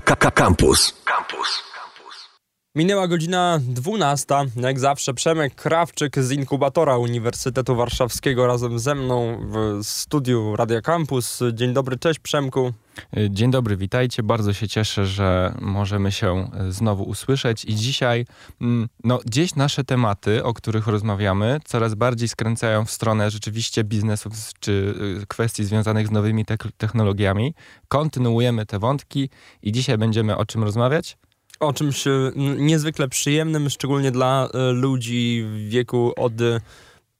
Campus. Campus. Minęła godzina 12. Jak zawsze Przemek Krawczyk z inkubatora Uniwersytetu Warszawskiego razem ze mną w studiu Radia Campus. Dzień dobry, cześć Przemku. Dzień dobry, witajcie. Bardzo się cieszę, że możemy się znowu usłyszeć. I dzisiaj, mm, no, gdzieś nasze tematy, o których rozmawiamy, coraz bardziej skręcają w stronę rzeczywiście biznesów czy y, kwestii związanych z nowymi technologiami. Kontynuujemy te wątki i dzisiaj będziemy o czym rozmawiać? O czymś e, niezwykle przyjemnym, szczególnie dla e, ludzi w wieku od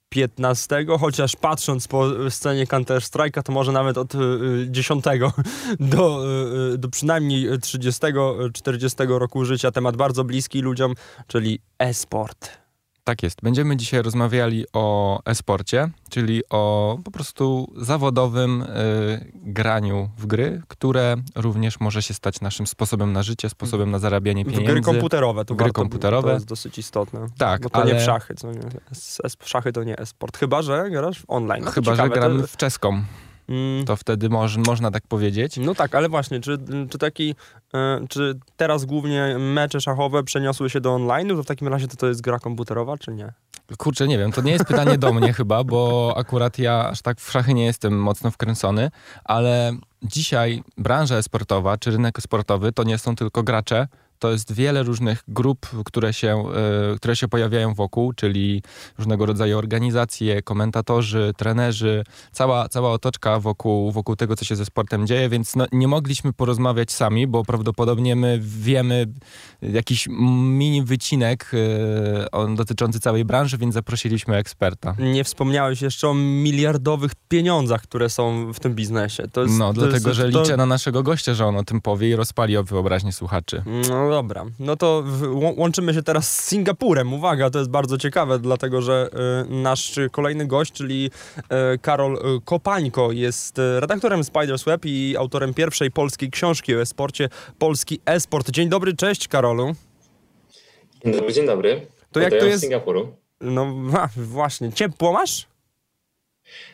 15, chociaż patrząc po scenie Counter Strike'a, to może nawet od 10 e, do, do przynajmniej 30-40 roku życia. Temat bardzo bliski ludziom, czyli e-sport. Tak jest. Będziemy dzisiaj rozmawiali o e-sporcie, czyli o po prostu zawodowym y, graniu w gry, które również może się stać naszym sposobem na życie, sposobem na zarabianie pieniędzy. W gry komputerowe. To gry warto, komputerowe. To jest dosyć istotne. Tak, Bo to ale... nie w szachy. Co nie, szachy to nie e-sport. Chyba, że grasz online. No Chyba, ciekawe, że gramy to... w czeską. Mm. To wtedy moż, można tak powiedzieć. No tak, ale właśnie, czy, czy taki, e, czy teraz głównie mecze szachowe przeniosły się do online, to w takim razie to, to jest gra komputerowa, czy nie? Kurczę, nie wiem, to nie jest pytanie do mnie chyba, bo akurat ja aż tak w szachy nie jestem mocno wkręcony, ale dzisiaj branża sportowa czy rynek sportowy to nie są tylko gracze, to jest wiele różnych grup, które się, e, które się pojawiają wokół, czyli różnego rodzaju organizacje, komentatorzy, trenerzy, cała, cała otoczka wokół, wokół tego, co się ze sportem dzieje, więc no, nie mogliśmy porozmawiać sami, bo prawdopodobnie my wiemy jakiś mini wycinek e, on dotyczący całej branży, więc zaprosiliśmy eksperta. Nie wspomniałeś jeszcze o miliardowych pieniądzach, które są w tym biznesie. Jest, no, dlatego, jest, że to... liczę na naszego gościa, że on o tym powie i rozpali o wyobraźnię słuchaczy. No no dobra, no to łączymy się teraz z Singapurem. Uwaga, to jest bardzo ciekawe, dlatego że y, nasz kolejny gość, czyli y, Karol y, Kopańko, jest redaktorem Spider's Web i autorem pierwszej polskiej książki o e-sporcie, Polski e-sport. Dzień dobry, cześć Karolu. Dzień dobry, dzień dobry. To jak to jest? Singapuru. No właśnie, ciepło masz?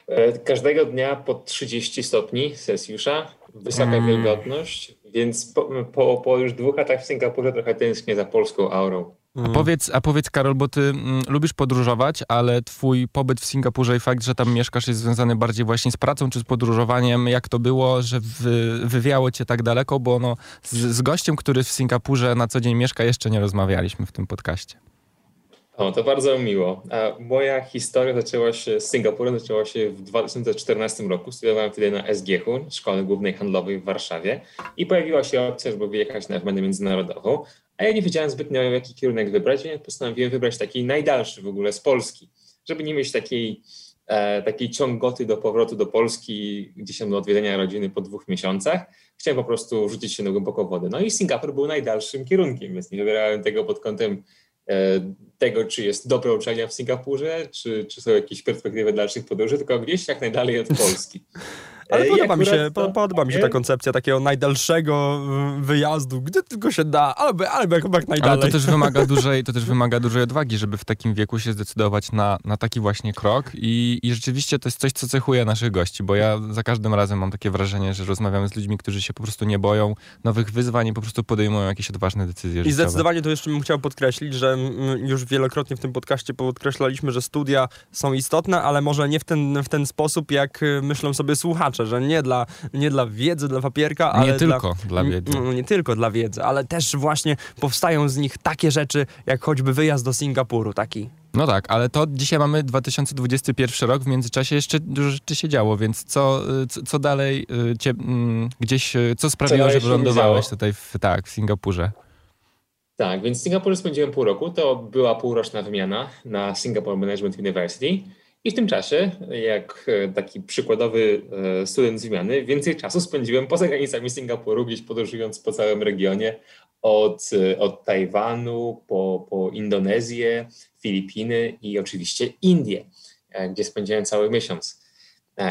E, każdego dnia po 30 stopni Celsjusza, wysoka mm. wilgotność, więc po, po, po, już dwóch latach w Singapurze trochę tęsknię za polską aurą. A powiedz, a powiedz Karol, bo ty mm, lubisz podróżować, ale twój pobyt w Singapurze i fakt, że tam mieszkasz jest związany bardziej właśnie z pracą czy z podróżowaniem. Jak to było, że wy, wywiało cię tak daleko? Bo no, z, z gościem, który w Singapurze na co dzień mieszka, jeszcze nie rozmawialiśmy w tym podcaście. O, to bardzo miło. Moja historia zaczęła się z Singapurem, zaczęła się w 2014 roku. Studiowałem wtedy na SGH, Szkole Głównej Handlowej w Warszawie i pojawiła się opcja, żeby wyjechać na wymianę międzynarodową, a ja nie wiedziałem zbytnio, jaki kierunek wybrać, więc postanowiłem wybrać taki najdalszy w ogóle z Polski, żeby nie mieć takiej, e, takiej ciągoty do powrotu do Polski, gdzieś tam do odwiedzenia rodziny po dwóch miesiącach. Chciałem po prostu rzucić się na głęboką wodę. No i Singapur był najdalszym kierunkiem, więc nie wybierałem tego pod kątem E, tego, czy jest dobre uczelnia w Singapurze, czy, czy są jakieś perspektywy dalszych podróży, tylko gdzieś jak najdalej od Polski. Ale podoba mi, się, to, podoba mi się ta koncepcja takiego najdalszego wyjazdu, gdzie tylko się da, albo, albo jak, jak najdalej. Ale to też, wymaga dużej, to też wymaga dużej odwagi, żeby w takim wieku się zdecydować na, na taki właśnie krok I, i rzeczywiście to jest coś, co cechuje naszych gości, bo ja za każdym razem mam takie wrażenie, że rozmawiamy z ludźmi, którzy się po prostu nie boją nowych wyzwań i po prostu podejmują jakieś odważne decyzje I życiowe. zdecydowanie to jeszcze bym chciał podkreślić, że już wielokrotnie w tym podcaście podkreślaliśmy, że studia są istotne, ale może nie w ten, w ten sposób, jak y, myślą sobie słuchacze, że nie dla, nie dla wiedzy, dla papierka, ale nie tylko dla, dla wiedzy. No, nie tylko dla wiedzy, ale też właśnie powstają z nich takie rzeczy, jak choćby wyjazd do Singapuru taki. No tak, ale to dzisiaj mamy 2021 rok, w międzyczasie jeszcze dużo rzeczy się działo, więc co, co, co dalej y, cię, mm, gdzieś, y, co sprawiło, że wylądowałeś tutaj w, tak, w Singapurze? Tak, więc w Singapurze spędziłem pół roku, to była półroczna wymiana na Singapore Management University. I w tym czasie, jak e, taki przykładowy e, student zmiany, więcej czasu spędziłem poza granicami Singapuru, gdzieś podróżując po całym regionie, od, e, od Tajwanu po, po Indonezję, Filipiny i oczywiście Indie, gdzie spędziłem cały miesiąc,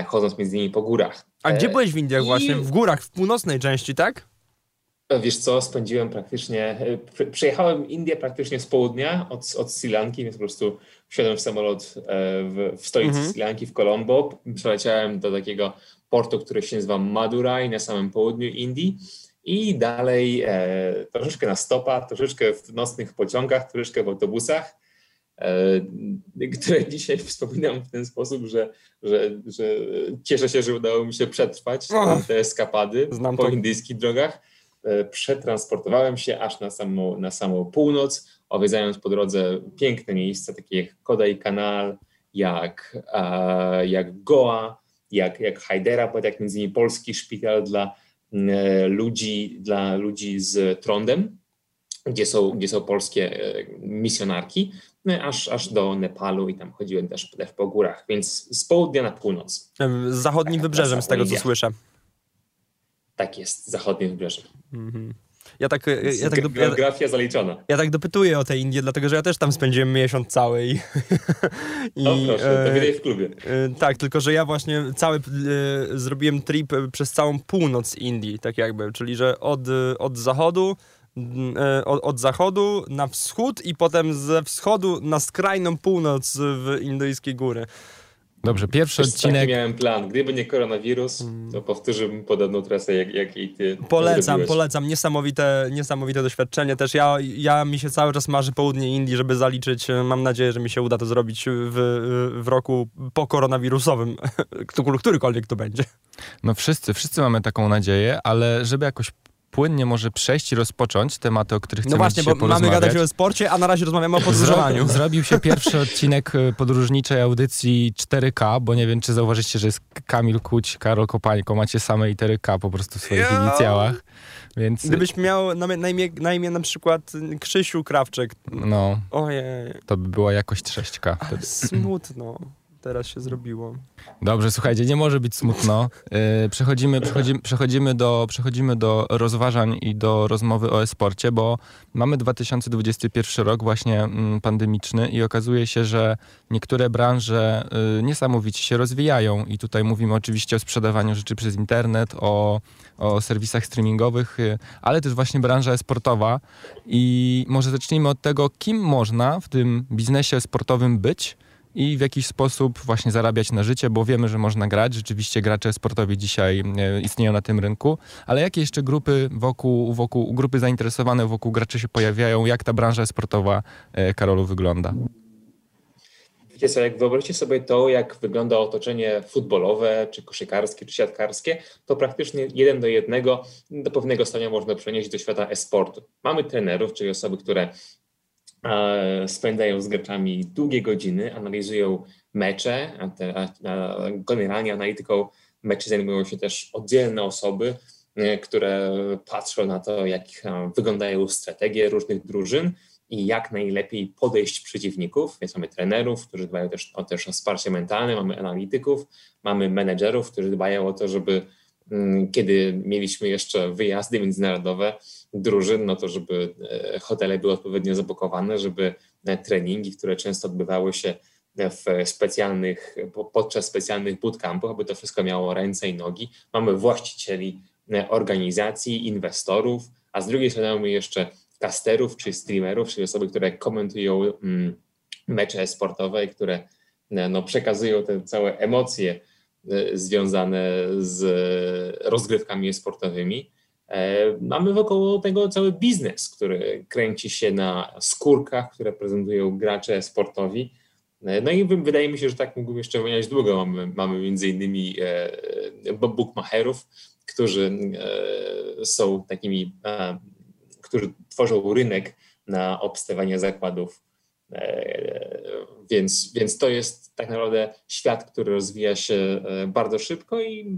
chodząc między nimi po górach. A gdzie byłeś w Indiach I... właśnie? W górach, w północnej części, tak? Wiesz co, spędziłem praktycznie, przejechałem Indię praktycznie z południa od, od Sri Lanki, więc po prostu wsiadłem w samolot e, w, w stolicy mhm. Sri Lanki, w Colombo, przeleciałem do takiego portu, który się nazywa Madurai na samym południu Indii i dalej e, troszeczkę na stopa, troszeczkę w nocnych pociągach, troszeczkę w autobusach, e, które dzisiaj wspominam w ten sposób, że, że, że cieszę się, że udało mi się przetrwać te eskapady po to. indyjskich drogach. E, przetransportowałem się aż na samą, na samą północ, odwiedzając po drodze piękne miejsca, takie jak Kodai Kanal, jak, jak Goa, jak, jak Hyderabad, jak między innymi polski szpital dla e, ludzi, dla ludzi z trądem, gdzie są, gdzie są polskie e, misjonarki, no, aż, aż do Nepalu i tam chodziłem też, też po górach, więc z południa na północ. Z zachodnim Taka wybrzeżem, z tego co słyszę. Tak jest, zachodnie wybrzeże. Ja tak, ja, tak Geografia zaliczona. ja tak dopytuję o te Indie, dlatego że ja też tam spędziłem miesiąc cały i... i O proszę, to e, widać w klubie. e, tak, tylko że ja właśnie cały e, zrobiłem trip przez całą północ Indii, tak jakby, czyli że od, od zachodu od, od zachodu na wschód i potem ze wschodu na skrajną północ w indyjskie góry. Dobrze, pierwszy taki odcinek. miałem plan. Gdyby nie koronawirus, to powtórzyłbym podobną trasę, jak, jak i ty. Polecam, polecam. Niesamowite, niesamowite doświadczenie. Też ja, ja mi się cały czas marzy południe Indii, żeby zaliczyć. Mam nadzieję, że mi się uda to zrobić w, w roku pokoronawirusowym, który- którykolwiek to będzie. No wszyscy, wszyscy mamy taką nadzieję, ale żeby jakoś płynnie może przejść i rozpocząć tematy, o których No chcemy właśnie, dzisiaj bo mamy gadać o sporcie, a na razie rozmawiamy o podróżowaniu. Zro- Zrobił się pierwszy odcinek y, podróżniczej audycji 4K, bo nie wiem, czy zauważyliście, że jest Kamil Kuć, Karol Kopańko, macie same litery K po prostu w swoich Ja. inicjałach, więc Gdybyś miał na, na, imię, na imię na przykład Krzysiu Krawczyk. no, Ojej, to by była jakość 6K ale wtedy. smutno teraz się zrobiło. Dobrze, słuchajcie, nie może być smutno. Yy, przechodzimy, przechodzimy, przechodzimy, do, przechodzimy do rozważań i do rozmowy o e-sporcie, bo mamy 2021 rok właśnie mm, pandemiczny i okazuje się, że niektóre branże y, niesamowicie się rozwijają i tutaj mówimy oczywiście o sprzedawaniu rzeczy przez internet, o, o serwisach streamingowych, y, ale też właśnie branża e-sportowa i może zacznijmy od tego, kim można w tym biznesie sportowym być, i w jakiś sposób właśnie zarabiać na życie, bo wiemy, że można grać. Rzeczywiście gracze sportowi dzisiaj e, istnieją na tym rynku, ale jakie jeszcze grupy wokół, wokół grupy zainteresowane wokół graczy się pojawiają? Jak ta branża sportowa, e, Karolu, wygląda? Wiecie co, jak wyobraźcie sobie to, jak wygląda otoczenie futbolowe, czy koszykarskie, czy siatkarskie, to praktycznie jeden do jednego do pewnego stopnia można przenieść do świata e-sportu. Mamy trenerów, czyli osoby, które spędzają z graczami długie godziny, analizują mecze, a, te, a, a generalnie analityką meczy zajmują się też oddzielne osoby, e, które patrzą na to, jak e, wyglądają strategie różnych drużyn i jak najlepiej podejść przeciwników. Więc mamy trenerów, którzy dbają też o, też o wsparcie mentalne, mamy analityków, mamy menedżerów, którzy dbają o to, żeby mm, kiedy mieliśmy jeszcze wyjazdy międzynarodowe drużyn, no to żeby e, hotele były odpowiednio zabukowane, żeby e, treningi, które często odbywały się w specjalnych, po- podczas specjalnych bootcampów, aby to wszystko miało ręce i nogi. Mamy właścicieli e, organizacji, inwestorów, a z drugiej strony mamy jeszcze casterów czy streamerów, czyli osoby, które komentują mm, mecze sportowe które e, no, przekazują te całe emocje e, związane z e, rozgrywkami sportowymi. E, Mamy wokoło tego cały biznes, który kręci się na skórkach, które prezentują gracze sportowi. E, No i wy- wydaje mi się, że tak mógłbym jeszcze wymieniać długo. Mamy, mamy między innymi e, bo- bookmacherów, którzy są takimi, którzy tworzą rynek na obstawianie zakładów. Więc, więc to jest tak naprawdę świat, który rozwija się bardzo szybko i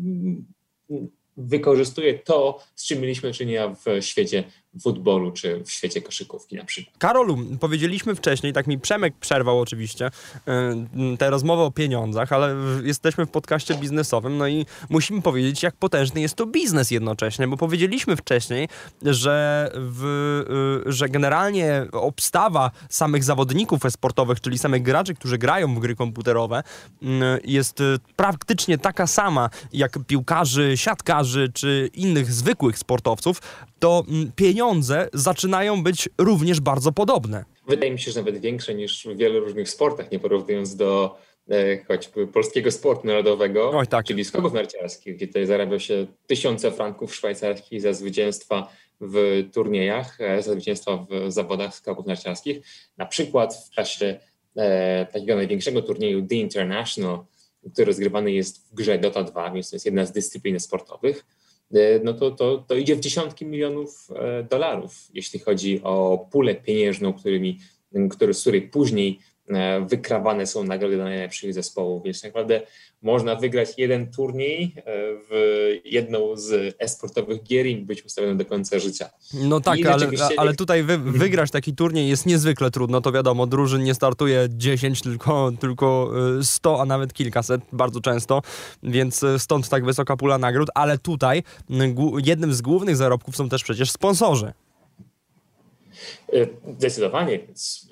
wykorzystuje to, z czym mieliśmy czynienia w świecie futbolu czy w świecie koszykówki na przykład. Karolu, powiedzieliśmy wcześniej, tak mi Przemek przerwał oczywiście, y, te rozmowy o pieniądzach, ale jesteśmy w podcaście biznesowym, no i musimy powiedzieć, jak potężny jest to biznes jednocześnie, bo powiedzieliśmy wcześniej, że, w, y, że generalnie obstawa samych zawodników e-sportowych, czyli samych graczy, którzy grają w gry komputerowe, y, jest praktycznie taka sama jak piłkarzy, siatkarzy czy innych zwykłych sportowców, to mm, pieniądze zaczynają być również bardzo podobne. Wydaje mi się, że nawet większe niż w wielu różnych sportach, nie porównując do choćby polskiego sportu narodowego, Oj, tak. czyli skoków narciarskich, gdzie tutaj zarabia się tysiące franków szwajcarskich za zwycięstwa w turniejach, za zwycięstwa w zawodach skoków narciarskich. Na przykład w czasie e, takiego największego turnieju The International, który rozgrywany jest w grze Dota 2, więc to jest jedna z dyscyplin sportowych, e, no to, to, to idzie w dziesiątki milionów e, dolarów, jeśli chodzi o pulę pieniężną, którymi, który, z której później E, wykrawane są nagrody dla najlepszych zespołów, więc tak naprawdę można wygrać jeden turniej e, w jedną z esportowych gier i być ustawionym do końca życia. No tak, ale, ale tutaj wy, mhm. wygrać taki turniej jest niezwykle trudno, to wiadomo, drużyn nie startuje 10, tylko, tylko 100, e, a nawet kilkaset, bardzo często, więc stąd tak wysoka pula nagród, ale tutaj jednym z głównych zarobków są też przecież sponsorzy. Zdecydowanie, więc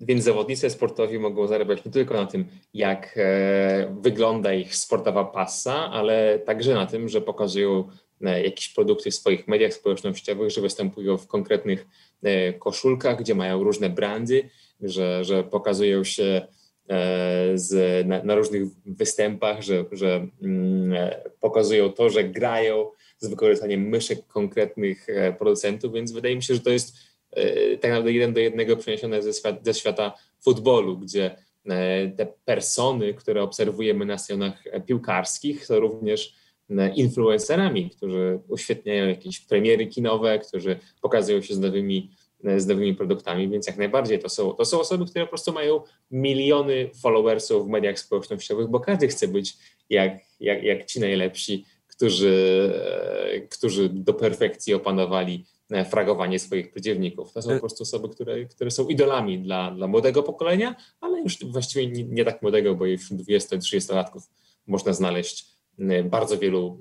więc zawodnicy sportowi mogą zarabiać nie tylko na tym, jak e, wygląda ich sportowa pasa, ale także na tym, że pokazują e, jakieś produkty w swoich mediach społecznościowych, że występują w konkretnych e, koszulkach, gdzie mają różne brandy, że, że pokazują się z, na, na, różnych występach, że, że mm, pokazują to, że grają z wykorzystaniem myszek konkretnych producentów, więc wydaje mi się, że to jest tak naprawdę jeden do jednego przeniesione ze, świat, ze świata futbolu, gdzie e, te persony, które obserwujemy na stronach piłkarskich, są również e, influencerami, którzy uświetniają jakieś premiery kinowe, którzy pokazują się z nowymi, z nowymi produktami, więc jak najbardziej to są, to są osoby, które po prostu mają miliony followersów w mediach społecznościowych, bo każdy chce być jak, jak, jak ci najlepsi, którzy, którzy do perfekcji opanowali fragowanie swoich przeciwników. To są e- po prostu osoby, które, które są idolami dla, dla młodego pokolenia, ale już właściwie nie, nie tak młodego, bo już 20-30-latków można znaleźć e, bardzo wielu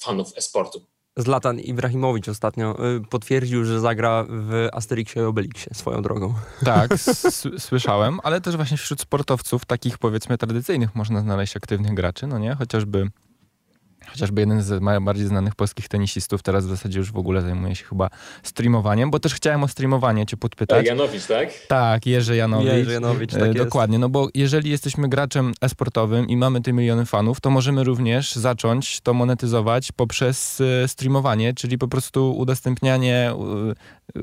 fanów e-sportu. Zlatan Ibrahimowicz ostatnio potwierdził, że zagra w Asterixie i Obelixie swoją drogą. Tak, słyszałem, ale też właśnie wśród sportowców takich powiedzmy tradycyjnych można znaleźć aktywnych graczy, no nie? Chociażby Chociażby jeden z bardziej znanych polskich tenisistów teraz w zasadzie już w ogóle zajmuje się chyba streamowaniem, bo też chciałem o streamowanie cię podpytać. Janowicz, tak? Tak, Jerzy Janowicz. Jerzy Janowicz, tak e, Dokładnie, no bo jeżeli jesteśmy graczem e-sportowym i mamy te miliony fanów, to możemy również zacząć to monetyzować poprzez e, streamowanie, czyli po prostu udostępnianie,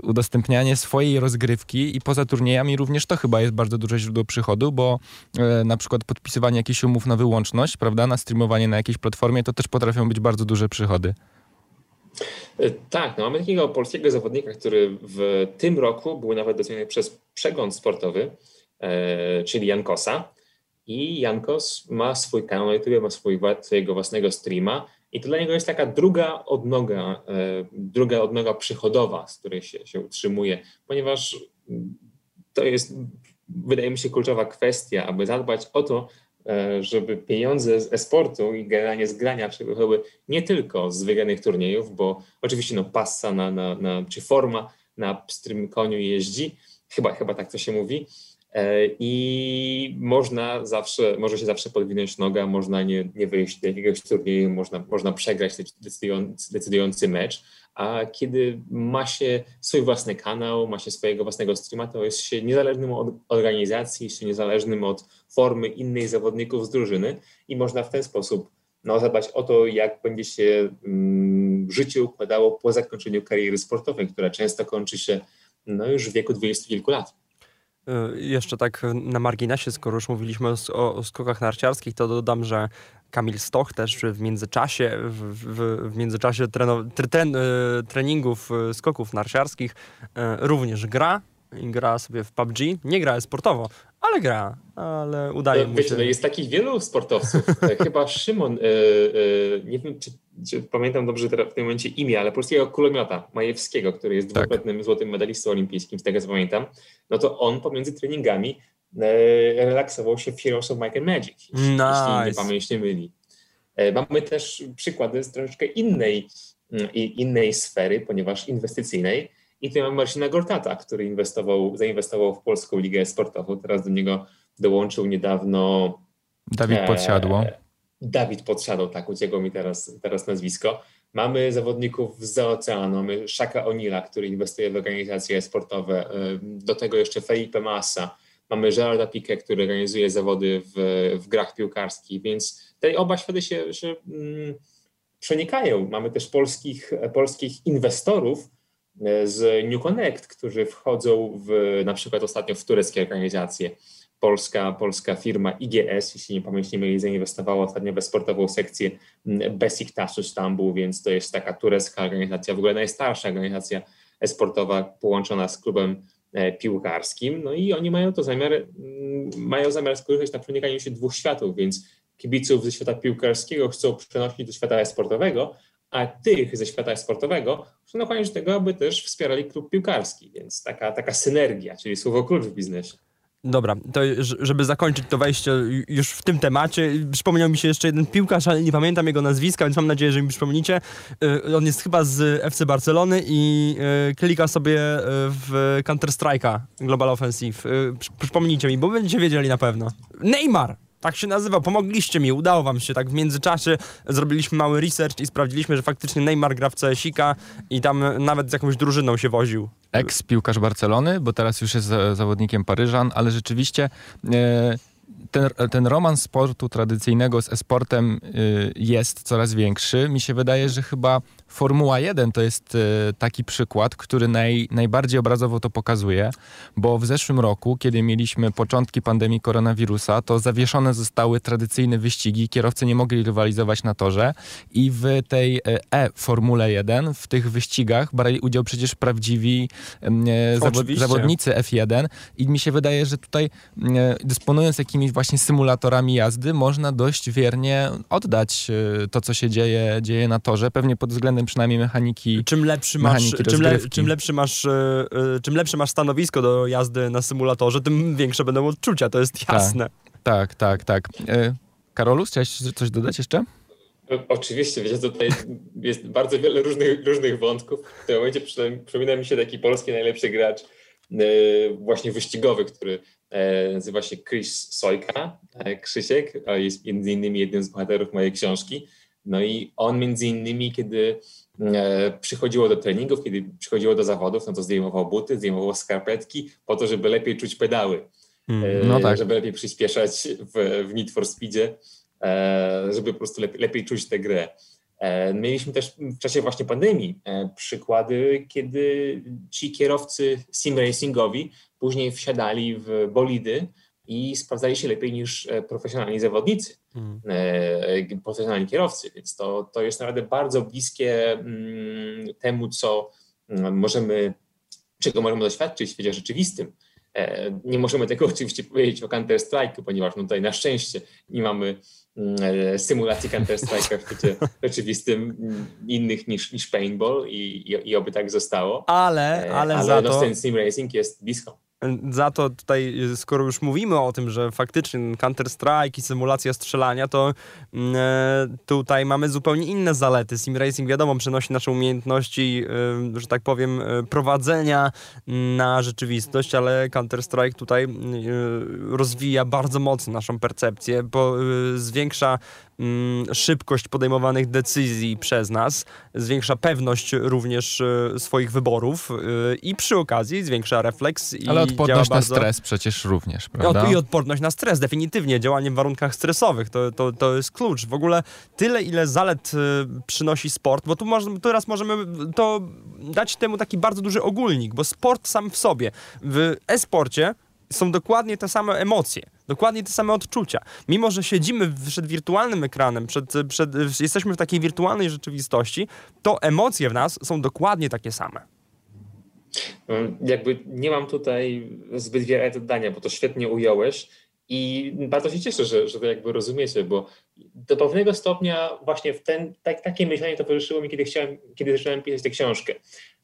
udostępnianie swojej rozgrywki i poza turniejami również to chyba jest bardzo duże źródło przychodu, bo e, na przykład podpisywanie jakichś umów na wyłączność, prawda, na streamowanie na jakiejś platformie, to też potrafią być bardzo duże przychody. E, tak, no mamy takiego polskiego zawodnika, który w tym roku był nawet doceniony przez przegląd sportowy, e, czyli Jankosa. I Jankos ma swój kanał na YouTube, ma swój, swojego własnego streama i to dla niego jest taka druga odnoga, e, druga odnoga przychodowa, z której się, się utrzymuje, ponieważ to jest, wydaje mi się, kluczowa kwestia, aby zadbać o to, żeby pieniądze z esportu i generalnie z grania przepływały nie tylko z wygranych turniejów, bo oczywiście no passa na, na, na, czy forma na pstrym koniu jeździ, chyba, chyba tak to się mówi, e, i można zawsze, może się zawsze podwinąć noga, można nie, nie wyjść do jakiegoś turnieju, można, można przegrać decydujący, decydujący mecz, a kiedy ma się swój własny kanał, ma się swojego własnego streama, to jest się niezależnym od organizacji, jest się niezależnym od formy innych zawodników z drużyny i można w ten sposób no, zadbać o to, jak będzie się mm, życie układało po zakończeniu kariery sportowej, która często kończy się no, już w wieku dwudziestu kilku lat. Y, jeszcze tak na marginesie, skoro już mówiliśmy o, skokach narciarskich, to dodam, że Kamil Stoch też w międzyczasie, w, w, w międzyczasie treno, tre, tre, treningów y, skoków narciarskich y, również gra i gra sobie w PUBG. Nie gra sportowo, ale gra, ale udaje no, mu wiecie, się. No jest takich wielu sportowców. Chyba Szymon, nie wiem czy, czy, pamiętam dobrze teraz w tym momencie imię, ale polskiego kulomiota Majewskiego, który jest tak. dwukrotnym złotym medalistą olimpijskim, z tego co pamiętam, no to on pomiędzy treningami E, relaksował się w Heroes of Might and Magic, nice. jeśli nie pamięć nie myli. E, mamy też przykłady z troszeczkę innej, mm, innej sfery, ponieważ inwestycyjnej. I tutaj mamy Marcina Gortata, który inwestował, zainwestował w Polską Ligę Sportową. Teraz do niego dołączył niedawno... Dawid Podsiadło. E, Dawid Podsiadło, tak, uciekło mi teraz, teraz nazwisko. Mamy zawodników z oceanu, mamy Shaka Onila, który inwestuje w organizacje sportowe. E, do tego jeszcze Felipe Massa, mamy Gerarda Piqué, który organizuje zawody w, w grach piłkarskich, więc te oba światy się, się mm, przenikają. Mamy też polskich, polskich inwestorów e, z New Connect, którzy wchodzą w, na przykład ostatnio w tureckie organizacje. Polska, polska firma IGS, jeśli nie pamięć nie zainwestowała ostatnio we sportową sekcję mm, Besiktasu Stambuł, więc to jest taka turecka organizacja, w ogóle najstarsza organizacja sportowa połączona z klubem e, piłkarskim. No i oni mają to zamiar, mm, mają zamiar skorzystać na przenikaniu się dwóch światów, więc kibiców ze świata piłkarskiego chcą przenosić do świata sportowego, a tych ze świata sportowego nakłaniać do tego, aby też wspierali klub piłkarski, więc taka, taka synergia, czyli słowo klucz w biznesie. Dobra, to żeby zakończyć to wejście już w tym temacie, przypomniał mi się jeszcze jeden piłkarz, ale nie pamiętam jego nazwiska, więc mam nadzieję, że mi przypomnicie. Y, on jest chyba z FC Barcelony i y, klika sobie y, w Counter-Strike'a Global Offensive. Przypomnijcie mi, bo będziecie wiedzieli na pewno. Neymar! Tak się nazywa, pomogliście mi, udało wam się. Tak w międzyczasie zrobiliśmy mały research i sprawdziliśmy, że faktycznie Neymar gra w CSIKA i tam nawet z jakąś drużyną się woził. Ex-piłkarz Barcelony, bo teraz już jest zawodnikiem Paryżan, ale rzeczywiście... E, ten, ten romans sportu tradycyjnego z esportem y, jest coraz większy. Mi się wydaje, że chyba Formuła 1 to jest e, taki przykład, który naj, najbardziej obrazowo to pokazuje, bo w zeszłym roku, kiedy mieliśmy początki pandemii koronawirusa, to zawieszone zostały tradycyjne wyścigi, kierowcy nie mogli rywalizować na torze i w tej e-Formule 1, w tych wyścigach brali udział przecież prawdziwi e, zawodnicy F1 i mi się wydaje, że tutaj e, dysponując jakimiś właśnie symulatorami jazdy, można dość wiernie oddać to, co się dzieje, dzieje na torze, pewnie pod względem względem przynajmniej mechaniki. Czym lepszy masz, czym, le, czym, lepszy masz, yy, czym lepsze masz stanowisko do jazdy na symulatorze, tym większe będą odczucia, to jest tak, jasne. Tak, tak, tak. tak. Yy, Karolu, chciałeś coś dodać jeszcze? Oczywiście, wiecie, tutaj jest bardzo wiele różnych, różnych wątków. W tym momencie przypomina mi się taki polski najlepszy gracz właśnie wyścigowy, który nazywa się Chris Sojka, Krzysiek, jest między innymi jednym z bohaterów mojej książki. No i on między innymi, kiedy e, przychodziło do treningów, kiedy przychodziło do zawodów, no to zdejmował buty, zdejmował skarpetki po to, żeby lepiej czuć pedały. Mm, no tak. Żeby lepiej przyspieszać w, w Need for Speedzie, e, żeby po prostu lepiej, lepiej czuć tę grę. Mieliśmy też w czasie właśnie pandemii przykłady, kiedy ci kierowcy sim racingowi później wsiadali w bolidy i sprawdzali się lepiej niż profesjonalni zawodnicy. Hmm. profesjonalni kierowcy, więc to, to jest naprawdę bardzo bliskie mm, temu, co mm, możemy, czego możemy doświadczyć w świecie rzeczywistym. E, nie możemy tego oczywiście powiedzieć o Counter-Strike, ponieważ no tutaj na szczęście nie mamy mm, symulacji Counter-Strike'a w świecie rzeczywistym innych niż, niż paintball i, i, i oby tak zostało. Ale, e, ale, ale za no, to... sim racing jest blisko za to tutaj, skoro już mówimy o tym, że faktycznie Counter-Strike i symulacja strzelania, to mm, e, tutaj mamy zupełnie inne zalety. Sim Racing, wiadomo, przenosi nasze umiejętności, e, że tak powiem, e, prowadzenia na rzeczywistość, ale Counter-Strike tutaj rozwija bardzo mocno naszą percepcję, bo zwiększa Mm, szybkość podejmowanych decyzji przez nas, zwiększa pewność również swoich wyborów i przy okazji zwiększa refleks. Ale odporność na stres przecież również, prawda? I odporność na stres, definitywnie. Działanie w warunkach stresowych, to, to, to jest klucz. W ogóle tyle, ile zalet e, przynosi sport, bo tu może, teraz możemy to dać temu taki bardzo duży ogólnik, bo sport sam w sobie, w e-sporcie są dokładnie te same emocje, dokładnie te same odczucia. Mimo, że siedzimy przed wirtualnym ekranem, przed, przed, jesteśmy w takiej wirtualnej rzeczywistości, to emocje w nas są dokładnie takie same. Mm, jakby nie mam tutaj zbyt wiele do dodania, bo to świetnie ująłeś i bardzo się cieszę, że, że to jakby rozumiecie, bo do pewnego stopnia właśnie w ten, tak, takie myślenie towarzyszyło mi, kiedy, chciałem, kiedy zacząłem pisać tę książkę.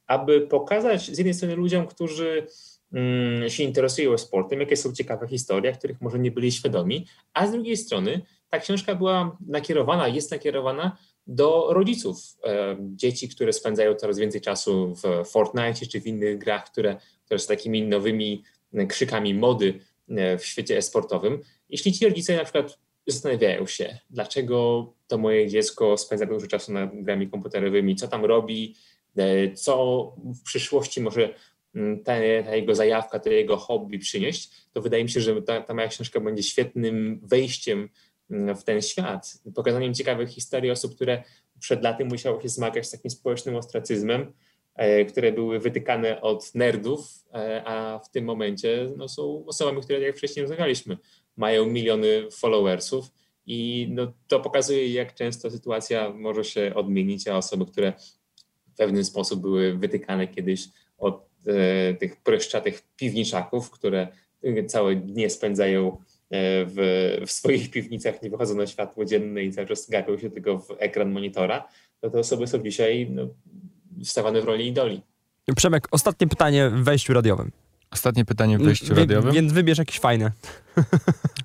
Aby pokazać z jednej strony ludziom, którzy Mm, się interesują sportem, jakie są ciekawe historie, których może nie byli świadomi, a z drugiej strony ta książka była nakierowana, jest nakierowana do rodziców dzieci, które spędzają coraz więcej czasu w Fortnite czy w innych grach, które, które są takimi nowymi krzykami mody e, w świecie e-sportowym. Jeśli ci rodzice na przykład zastanawiają się, dlaczego to moje dziecko spędza dużo czasu nad grami komputerowymi, co tam robi, e, co w przyszłości może ta, ta, jego zajawka, to jego hobby przynieść, to wydaje mi się, że ta, ta moja książka będzie świetnym wejściem w ten świat, pokazaniem ciekawych historii osób, które przed laty musiały się zmagać z takim społecznym ostracyzmem, e, które były wytykane od nerdów, e, a w tym momencie no, są osobami, które, jak wcześniej rozmawialiśmy, mają miliony followersów i no, to pokazuje, jak często sytuacja może się odmienić, a osoby, które w pewien sposób były wytykane kiedyś od e, tych pryszczatych piwniczaków, które całe dnie spędzają w, w, swoich piwnicach, nie wychodzą na światło dzienne i cały czas gapią się tylko w ekran monitora, to te osoby są dzisiaj no, wstawane w roli idoli. Przemek, ostatnie pytanie w wejściu radiowym. Ostatnie pytanie w wejściu radiowym. Więc wybierz jakieś fajne.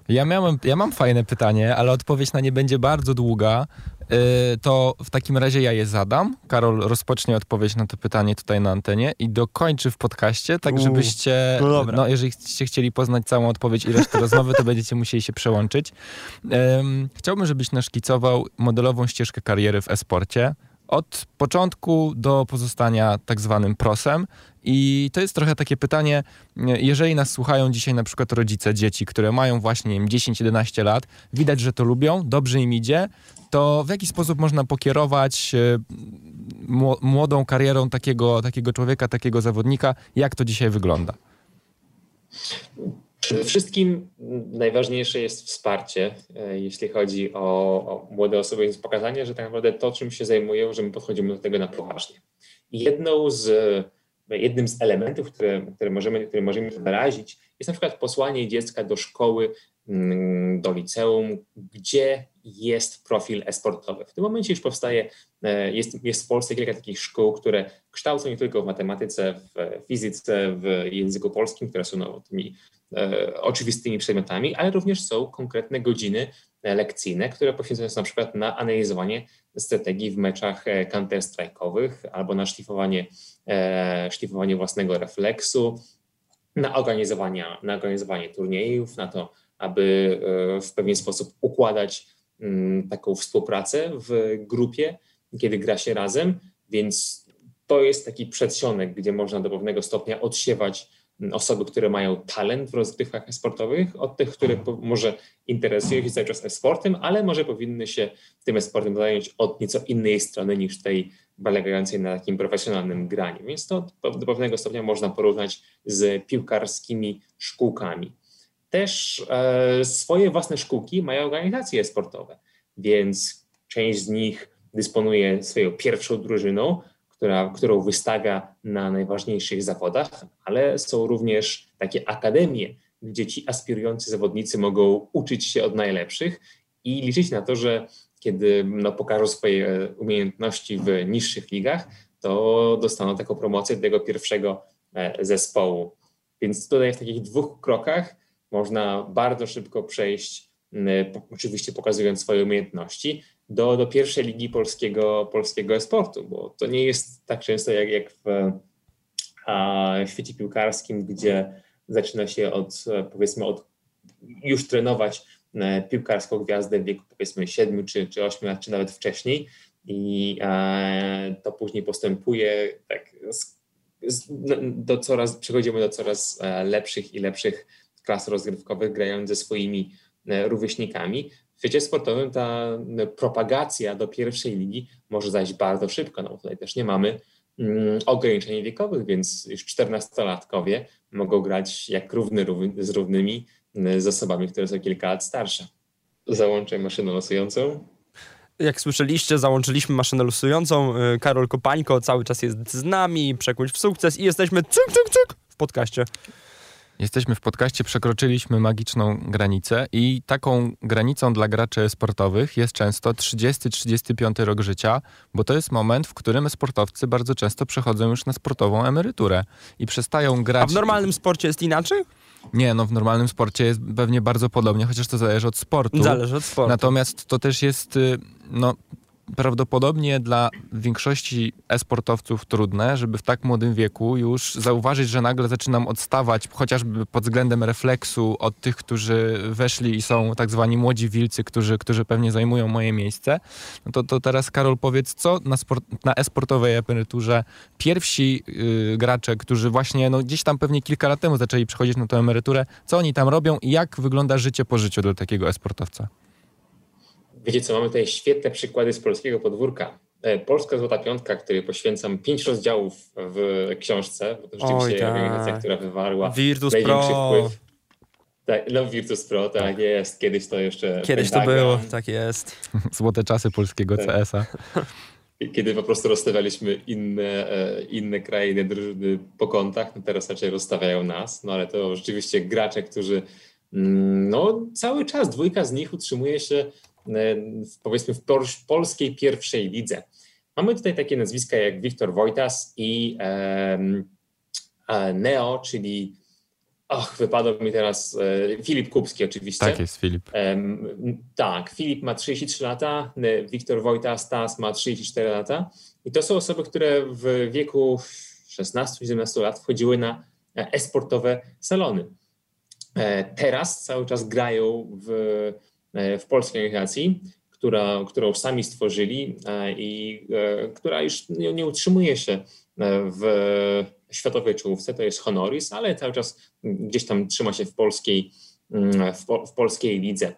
Ja, miałem, ja mam fajne pytanie, ale odpowiedź na nie będzie bardzo długa. Yy, to w takim razie ja je zadam. Karol rozpocznie odpowiedź na to pytanie tutaj na antenie i dokończy w podcaście, tak żebyście, no, no jeżeli chcieliście chcieli poznać całą odpowiedź i resztę rozmowy, to będziecie musieli się przełączyć. Yy, chciałbym, żebyś naszkicował modelową ścieżkę kariery w e-sporcie od początku do pozostania tak zwanym prosem. I to jest trochę takie pytanie, jeżeli nas słuchają dzisiaj na przykład rodzice dzieci, które mają właśnie 10-11 lat, widać, że to lubią, dobrze im idzie, to w jaki sposób można pokierować e, młodą karierą takiego, takiego człowieka, takiego zawodnika? Jak to dzisiaj wygląda? Przede wszystkim najważniejsze jest wsparcie, e, jeśli chodzi o, o młode osoby, więc pokazanie, że tak naprawdę to, czym się zajmują, że my podchodzimy do tego na poważnie. Jedną z, jednym z elementów, które, które, możemy, które możemy wyrazić, jest na przykład posłanie dziecka do szkoły, mm, do liceum, gdzie jest profil esportowy. W tym momencie już powstaje, e, jest, jest w Polsce kilka takich szkół, które kształcą nie tylko w matematyce, w fizyce, w języku polskim, które są no, tymi e, oczywistymi przedmiotami, ale również są konkretne godziny lekcyjne, które poświęcone są na przykład na analizowanie strategii w meczach e, counter-strike'owych albo na szlifowanie, e, szlifowanie własnego refleksu, na organizowanie, na organizowanie turniejów, na to, aby e, w pewien sposób układać mm, taką współpracę w grupie, kiedy gra się razem, więc to jest taki przedsionek, gdzie można do pewnego stopnia odsiewać osoby, które mają talent w rozgrywkach sportowych, od tych, które może interesują się cały czas e-sportem, ale może powinny się tym e-sportem zająć od nieco innej strony niż tej polegającej na takim profesjonalnym graniu. Więc to do pewnego stopnia można porównać z piłkarskimi szkółkami. Też e, swoje własne szkółki mają organizacje sportowe, więc część z nich dysponuje swoją pierwszą drużyną, która, którą wystawia na najważniejszych zawodach, ale są również takie akademie, gdzie ci aspirujący zawodnicy mogą uczyć się od najlepszych i liczyć na to, że kiedy no, pokażą swoje umiejętności w niższych ligach, to dostaną taką promocję tego pierwszego e, zespołu. Więc tutaj w takich dwóch krokach można bardzo szybko przejść, oczywiście pokazując swoje umiejętności, do, do pierwszej ligi polskiego, polskiego esportu, bo to nie jest tak często jak, jak w, a, w świecie piłkarskim, gdzie zaczyna się od, powiedzmy, od już trenować e, piłkarską gwiazdę w wieku powiedzmy 7 czy, czy 8 lat, czy nawet wcześniej i e, to później postępuje tak z, z, do coraz, przechodzimy do coraz e, lepszych i lepszych klas rozgrywkowych, grając ze swoimi e, rówieśnikami. Świecie sportowym ta propagacja do pierwszej ligi może zajść bardzo szybko, no tutaj też nie mamy mm, ograniczeń wiekowych, więc już 14-latkowie mogą grać jak równy, z równymi z osobami, które są kilka lat starsze. Załączę maszynę losującą. Jak słyszeliście, załączyliśmy maszynę losującą. Y, Karol Kopańko cały czas jest z nami, przekuć w sukces i jesteśmy cyk, cyk, cyk w podcaście. Jesteśmy w podcaście, przekroczyliśmy magiczną granicę i taką granicą dla graczy sportowych jest często 30-35 rok życia, bo to jest moment, w którym sportowcy bardzo często przechodzą już na sportową emeryturę i przestają grać. A w normalnym sporcie jest inaczej? Nie, no w normalnym sporcie jest pewnie bardzo podobnie, chociaż to zależy od sportu. Zależy od sportu. Natomiast to też jest, y, no prawdopodobnie dla większości e-sportowców trudne, żeby w tak młodym wieku już zauważyć, że nagle zaczynam odstawać chociażby pod względem refleksu od tych, którzy weszli i są tak zwani młodzi wilcy, którzy, którzy pewnie zajmują moje miejsce. No to, to teraz Karol powiedz, co na, sport, na e-sportowej emeryturze pierwsi yy, gracze, którzy właśnie no, gdzieś tam pewnie kilka lat temu zaczęli przechodzić na tę emeryturę, co oni tam robią i jak wygląda życie po życiu dla takiego e-sportowca? Wiecie co, mamy tutaj świetne przykłady z polskiego podwórka. E, Polska Złota Piątka, której poświęcam pięć rozdziałów w książce, bo to rzeczywiście Oj, organizacja, tak. która wywarła Virtus największy Pro. wpływ. Tak, no Virtus Pro, tak, jest. Kiedyś to jeszcze Kiedyś to Pentagon, było, tak jest. Złote czasy polskiego Tak. CS-a. Kiedy po prostu rozstawialiśmy inne, e, inne kraje, inne drużyny po kątach, no teraz raczej rozstawiają nas, no ale to rzeczywiście gracze, którzy mm, no cały czas, dwójka z nich utrzymuje się powiedzmy w pol- polskiej pierwszej lidze. Mamy tutaj takie nazwiska jak Wiktor Wojtas i e, Neo, czyli och, wypadł mi teraz e, Filip Kubski oczywiście. Tak jest, Filip. Tak, Filip ma 33 lata, Wiktor Wojta Stas ma 34 lata i to są osoby, które w wieku 16-17 lat wchodziły na e, e-sportowe salony. E, Teraz cały czas grają w, e, w polskiej organizacji, która, którą sami stworzyli e, i e, która już nie, nie utrzymuje się e, w światowej czołówce, to jest Honoris, ale cały czas gdzieś tam trzyma się w polskiej, mm, w, po, w polskiej lidze.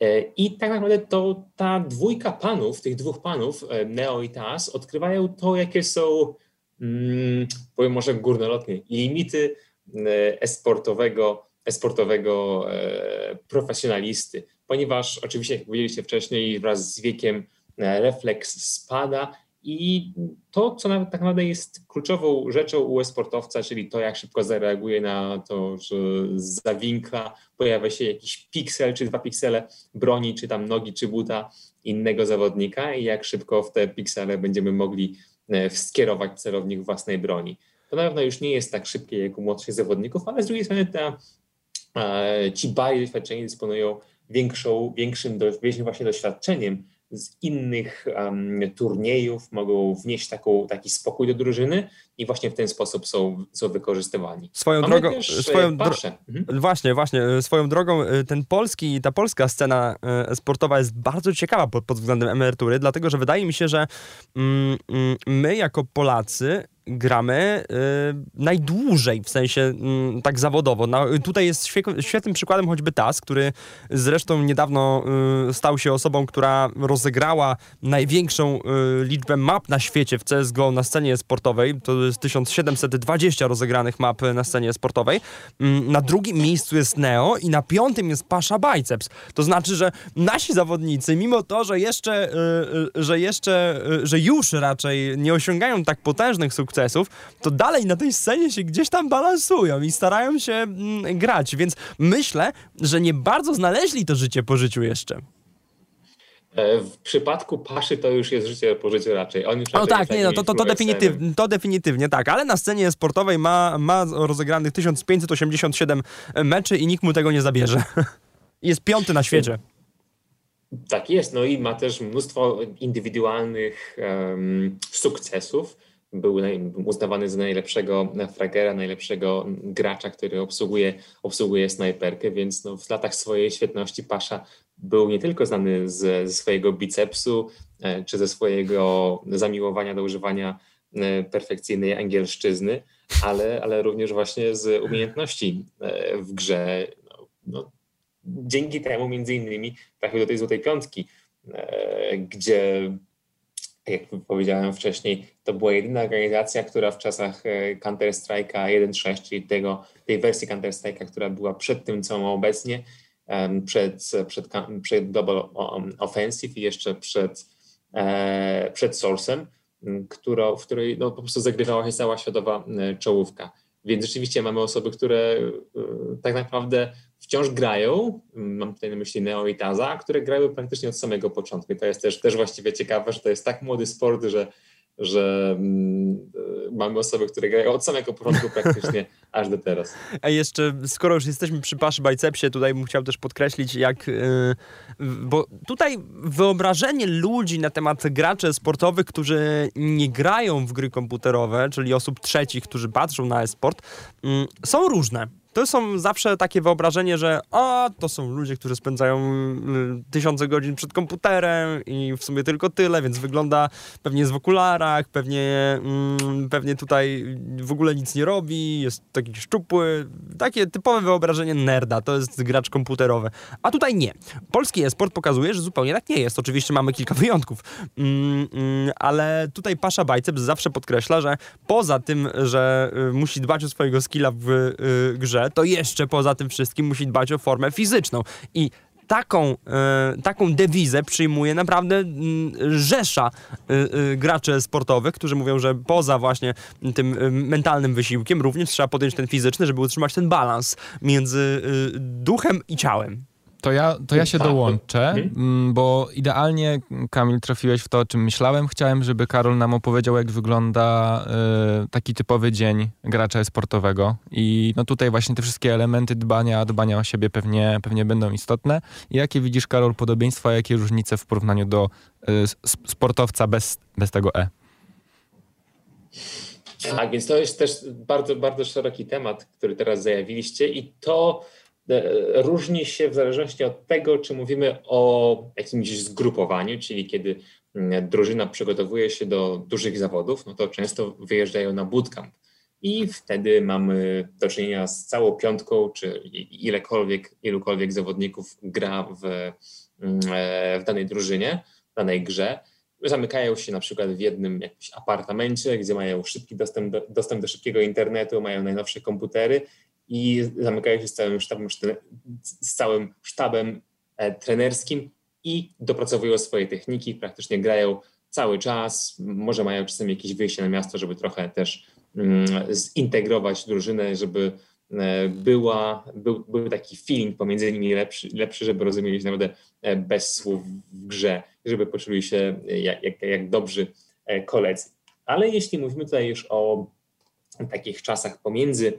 E, I tak naprawdę to ta dwójka panów, tych dwóch panów, e, Neo i Tas, odkrywają to, jakie są, mm, powiem może górnolotnie, limity e, esportowego, esportowego e, profesjonalisty. Ponieważ oczywiście, jak powiedzieliście wcześniej, wraz z wiekiem e, refleks spada i to, co nawet tak naprawdę jest kluczową rzeczą u e-sportowca, czyli to, jak szybko zareaguje na to, że za winkla pojawia się jakiś piksel czy dwa piksele broni, czy tam nogi, czy buta innego zawodnika i jak szybko w te piksele będziemy mogli e, skierować celownik własnej broni. To na pewno już nie jest tak szybkie jak u młodszych zawodników, ale z drugiej strony e, ci bardziej doświadczeni dysponują większą, większym, do, większym właśnie doświadczeniem z innych um, turniejów, mogą wnieść taką, taki spokój do drużyny i właśnie w ten sposób są, są wykorzystywani. Swoją Mamy drogą, e, swoją dro-. Mhm. Właśnie, właśnie. e, Swoją drogą e, ten polski, ta polska scena sportowa jest bardzo ciekawa pod, pod względem emerytury, dlatego że wydaje mi się, że mm, mm, my jako Polacy gramy y, najdłużej, w sensie mm, tak zawodowo. Tutaj jest świe- świetnym przykładem choćby Tas, który zresztą niedawno y, stał się osobą, która rozegrała największą y, liczbę map na świecie w CSGO na scenie sportowej. To jest 1720 rozegranych map na scenie sportowej. Mm, Na drugim miejscu jest Neo i na piątym jest Pasha Biceps. To znaczy, że nasi zawodnicy, mimo to, że jeszcze, y, y, że jeszcze, y, że już raczej nie osiągają tak potężnych sukcesów, to dalej na tej scenie się gdzieś tam balansują i starają się mm, grać, więc myślę, że nie bardzo znaleźli to życie po życiu jeszcze. E, W przypadku Paszy to już jest życie po życiu raczej. On już No tak, nie, no to, to, to, definitywnie, to definitywnie tak, ale na scenie sportowej ma, ma rozegranych 1587 meczy i nikt mu tego nie zabierze. Jest piąty na świecie. Tak jest, no i ma też mnóstwo indywidualnych em, sukcesów. Był uznawany za najlepszego fragera, najlepszego gracza, który obsługuje, obsługuje snajperkę, więc no, w latach swojej świetności Pasza był nie tylko znany z, ze swojego bicepsu, e, czy ze swojego zamiłowania do używania e, perfekcyjnej angielszczyzny, ale, ale również właśnie z umiejętności e, w grze. No, no, dzięki temu między innymi trafił do tej złotej piątki, gdzie jak powiedziałem wcześniej, to była jedyna organizacja, która w czasach e, Counter-Strike'a 1.6, czyli tego, tej wersji Counter-Strike'a, która była przed tym, co ma obecnie, przed, przed, przed um, Offensive i jeszcze przed, e, przed Source'em, która, w której no, po prostu zagrywała się cała światowa czołówka. Więc rzeczywiście mamy osoby, które e, tak naprawdę wciąż grają, mam tutaj na myśli Neo i Taza, które grały praktycznie od samego początku. I to jest też, też właściwie ciekawe, że to jest tak młody sport, że, że mm, mamy osoby, które grają od samego początku praktycznie aż do teraz. A jeszcze, skoro już jesteśmy przy Paszy Bicepsie, tutaj bym chciał też podkreślić, jak, yy, bo tutaj wyobrażenie ludzi na temat graczy sportowych, którzy nie grają w gry komputerowe, czyli osób trzecich, którzy patrzą na e-sport, yy, są różne to są zawsze takie wyobrażenie, że a, to są ludzie, którzy spędzają y, tysiące godzin przed komputerem i w sumie tylko tyle, więc wygląda pewnie jest w okularach, pewnie, mm, pewnie tutaj w ogóle nic nie robi, jest taki szczupły. Takie typowe wyobrażenie nerda, to jest gracz komputerowy. A tutaj nie. Polski e-sport pokazuje, że zupełnie tak nie jest. Oczywiście mamy kilka wyjątków, mm, mm, ale tutaj Pasza Bajceps zawsze podkreśla, że poza tym, że y, musi dbać o swojego skilla w y, grze, to jeszcze poza tym wszystkim musi dbać o formę fizyczną. I taką, e, taką dewizę przyjmuje naprawdę m, rzesza e, e, graczy sportowych, którzy mówią, że poza właśnie tym e, mentalnym wysiłkiem również trzeba podjąć ten fizyczny, żeby utrzymać ten balans między duchem i ciałem. To ja, to ja się Tak. dołączę, Mhm. mm, bo idealnie, Kamil, trafiłeś w to, o czym myślałem. Chciałem, żeby Karol nam opowiedział, jak wygląda y, taki typowy dzień gracza sportowego. I no tutaj właśnie te wszystkie elementy dbania, dbania o siebie pewnie, pewnie będą istotne. I jakie widzisz, Karol, podobieństwa, jakie różnice w porównaniu do y, sportowca bez, bez tego E? Tak, więc to jest też bardzo, bardzo szeroki temat, który teraz zajawiliście i to różni się w zależności od tego, czy mówimy o jakimś zgrupowaniu, czyli kiedy mm, drużyna przygotowuje się do dużych zawodów, no to często wyjeżdżają na bootcamp. I wtedy mamy do czynienia z całą piątką, czy ilekolwiek, ilukolwiek zawodników gra w, mm, e, w danej drużynie, w danej grze. Zamykają się na przykład w jednym jakimś apartamencie, gdzie mają szybki dostęp do, dostęp do szybkiego internetu, mają najnowsze komputery i zamykają się z całym sztabem, z całym sztabem e, trenerskim i dopracowują swoje techniki, praktycznie grają cały czas, może mają czasem jakieś wyjście na miasto, żeby trochę też mm, zintegrować drużynę, żeby e, była, był, był taki feeling pomiędzy nimi lepszy, lepszy żeby rozumieli się naprawdę e, bez słów w grze, żeby poczuli się jak, jak, jak dobrzy koledzy. Ale jeśli mówimy tutaj już o takich czasach pomiędzy,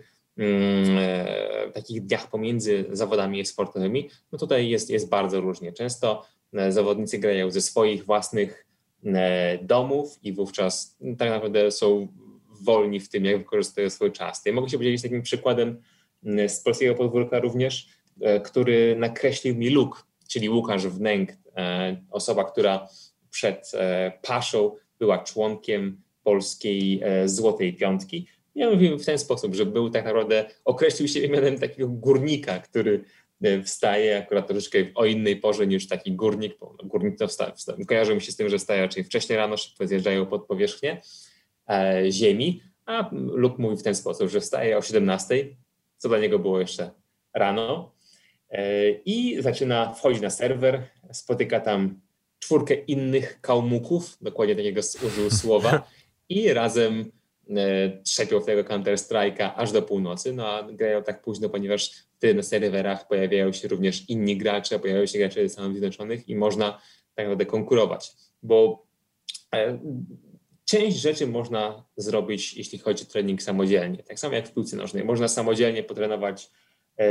takich dniach pomiędzy zawodami sportowymi, no tutaj jest, jest bardzo różnie. Często e, zawodnicy grają ze swoich własnych e, domów i wówczas tak naprawdę są wolni w tym, jak wykorzystują swój czas. Ja mogę się podzielić takim przykładem mm, z polskiego podwórka również, e, który nakreślił mi Luke, czyli Łukasz Wnęk, e, osoba, która przed e, Paszą była członkiem polskiej e, Złotej Piątki. Ja mówię w ten sposób, że był tak naprawdę, określił się mianem takiego górnika, który e, wstaje akurat troszeczkę o innej porze niż taki górnik, bo górnik to wsta, wsta, kojarzy mi się z tym, że wstaje raczej wcześniej rano, szybko zjeżdżają pod powierzchnię e, ziemi, a Luke mówi w ten sposób, że wstaje o 17, co dla niego było jeszcze rano, e, i zaczyna wchodzić na serwer, spotyka tam czwórkę innych kałmuków, dokładnie takiego użył słowa, i razem trzepią w tego Counter-Strike'a aż do północy, no a grają tak późno, ponieważ wtedy na serwerach pojawiają się również inni gracze, pojawiają się gracze ze Stanów Zjednoczonych i można tak naprawdę konkurować, bo e, część rzeczy można zrobić, jeśli chodzi o trening samodzielnie, tak samo jak w piłce nożnej. Można samodzielnie potrenować e,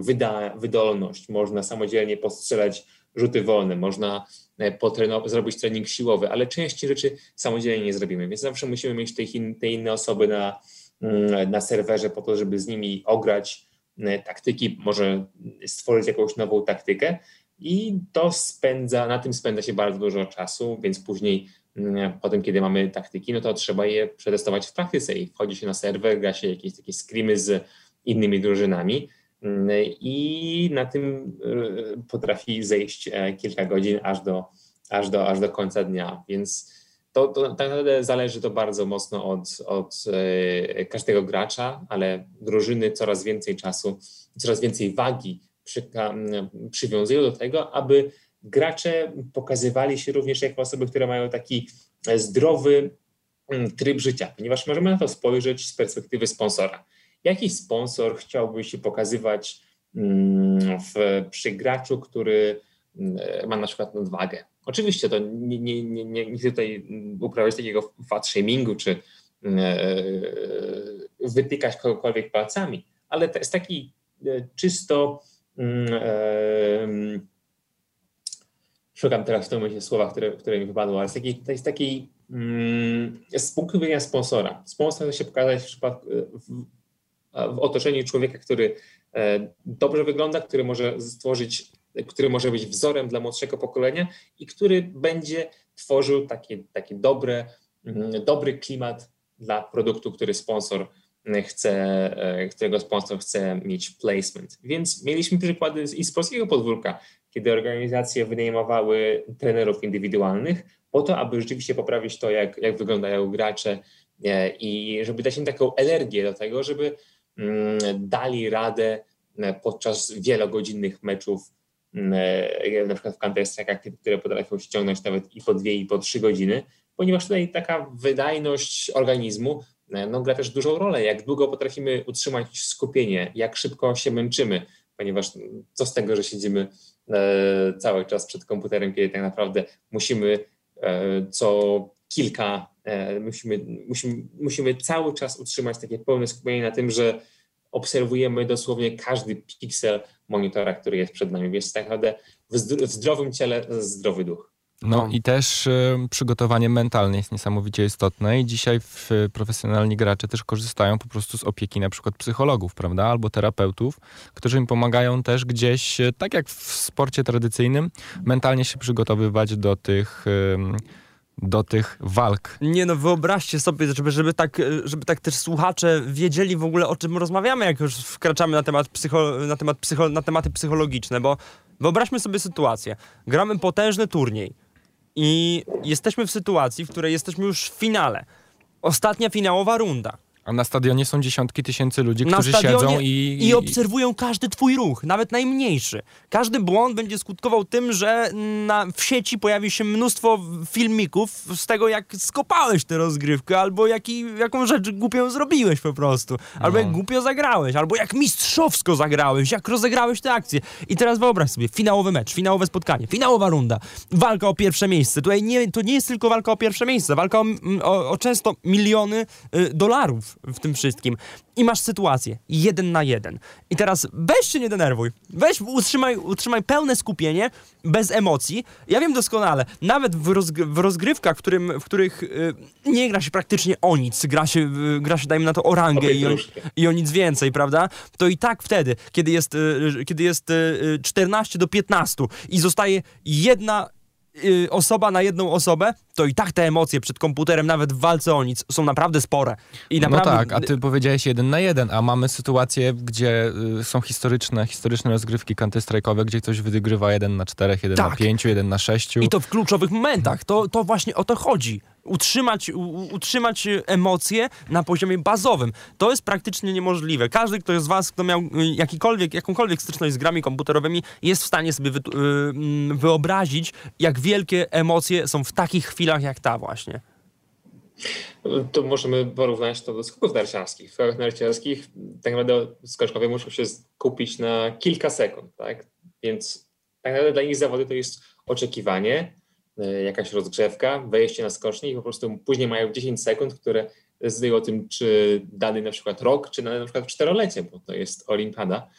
wyda, wydolność, można samodzielnie postrzelać rzuty wolne, można e, zrobić trening siłowy, ale części rzeczy samodzielnie nie zrobimy, więc zawsze musimy mieć te, in, te inne osoby na, mm, na serwerze po to, żeby z nimi ograć e, taktyki, może stworzyć jakąś nową taktykę i to spędza, na tym spędza się bardzo dużo czasu, więc później mm, potem, kiedy mamy taktyki, no to trzeba je przetestować w praktyce i wchodzi się na serwer, gra się jakieś takie screamy z innymi drużynami i na tym e, potrafi zejść e, kilka godzin aż do, aż do, aż do końca dnia, więc to, to tak naprawdę zależy to bardzo mocno od, od e, każdego gracza, ale drużyny coraz więcej czasu, coraz więcej wagi przyka, m, przywiązują do tego, aby gracze pokazywali się również jako osoby, które mają taki zdrowy tryb życia, ponieważ możemy na to spojrzeć z perspektywy sponsora. Jaki sponsor chciałby się pokazywać mm, w, przy graczu, który mm, ma na przykład nadwagę? Oczywiście to nie, nie, nie, nie, nie chcę tutaj mm, uprawiać takiego fat shamingu, czy wytykać kogokolwiek palcami, ale to jest taki czysto mm, szukam teraz w tym momencie słowa, które, które mi wypadło, ale taki, to jest taki z punktu widzenia sponsora. Sponsor chce się pokazać w, przypadku, w, w otoczeniu człowieka, który e, dobrze wygląda, który może stworzyć, który może być wzorem dla młodszego pokolenia i który będzie tworzył taki, taki dobre, mm, dobry klimat dla produktu, który sponsor chce, e, którego sponsor chce mieć placement. Więc mieliśmy przykłady i z polskiego podwórka, kiedy organizacje wynajmowały trenerów indywidualnych po to, aby rzeczywiście poprawić to, jak, jak wyglądają gracze e, i żeby dać im taką energię do tego, żeby mm, dali radę e, podczas wielogodzinnych meczów, mm, na przykład w counter które potrafią ściągnąć nawet i po dwie, i po trzy godziny, ponieważ tutaj taka wydajność organizmu E, no, gra też dużą rolę, jak długo potrafimy utrzymać skupienie, jak szybko się męczymy, ponieważ co z tego, że siedzimy e, cały czas przed komputerem, kiedy tak naprawdę musimy e, co kilka, musimy, musimy, musimy cały czas utrzymać takie pełne skupienie na tym, że obserwujemy dosłownie każdy piksel monitora, który jest przed nami, więc tak naprawdę w zdrowym ciele zdrowy duch. No, i też y, przygotowanie mentalne jest niesamowicie istotne i dzisiaj w, y, profesjonalni gracze też korzystają po prostu z opieki na przykład psychologów, prawda, albo terapeutów, którzy im pomagają też gdzieś, tak jak w sporcie tradycyjnym, mentalnie się przygotowywać do tych do tych walk. Nie no, wyobraźcie sobie, żeby, żeby, tak, żeby tak też słuchacze wiedzieli w ogóle o czym rozmawiamy, jak już wkraczamy na, temat psycho, na, temat psycho, na tematy psychologiczne, bo wyobraźmy sobie sytuację. Gramy potężny turniej i jesteśmy w sytuacji, w której jesteśmy już w finale. Ostatnia finałowa runda. A na stadionie są dziesiątki tysięcy ludzi, na którzy siedzą i, i... obserwują każdy twój ruch, nawet najmniejszy. Każdy błąd będzie skutkował tym, że na, w sieci pojawi się mnóstwo filmików z tego, jak skopałeś tę rozgrywkę, albo jaki, jaką rzecz głupią zrobiłeś po prostu, albo no. jak głupio zagrałeś, albo jak mistrzowsko zagrałeś, jak rozegrałeś tę akcję. I teraz wyobraź sobie, finałowy mecz, finałowe spotkanie, finałowa runda, walka o pierwsze miejsce. Tutaj nie, to nie jest tylko walka o pierwsze miejsce, walka o, o, o często miliony y, dolarów w tym wszystkim. I masz sytuację jeden na jeden. I teraz weź się nie denerwuj. Weź, utrzymaj, utrzymaj pełne skupienie, bez emocji. Ja wiem doskonale, nawet w, rozg w rozgrywkach, w, którym, w których y, nie gra się praktycznie o nic, gra się, y, gra się dajmy na to o rangę i o, i o, nic więcej, prawda? To i tak wtedy, kiedy jest, y, kiedy jest 14 y, do 15 i zostaje jedna Y, osoba na jedną osobę, to i tak te emocje przed komputerem, nawet w walce o nic, są naprawdę spore. I no naprawdę... No tak, a ty powiedziałeś jeden na jeden, a mamy sytuację, gdzie y, są historyczne, historyczne rozgrywki counter-strike'owe, gdzie ktoś wygrywa jeden na czterech, jeden tak. na pięciu, jeden na sześciu. I to w kluczowych momentach. To, to właśnie o to chodzi utrzymać, utrzymać emocje na poziomie bazowym. To jest praktycznie niemożliwe. Każdy, kto z was, kto miał y, jakikolwiek, jakąkolwiek styczność z grami komputerowymi, jest w stanie sobie y, mm, wyobrazić, jak wielkie emocje są w takich chwilach jak ta właśnie. To możemy porównać to do skoków narciarskich. W skokach narciarskich tak naprawdę skoczkowie muszą się skupić na kilka sekund, tak? Więc tak naprawdę dla nich zawody to jest oczekiwanie, E, jakaś rozgrzewka, wejście na skocznik i po prostu później mają 10 sekund, które decydują o tym, czy dany na przykład rok, czy na przykład czterolecie, bo to jest olimpiada,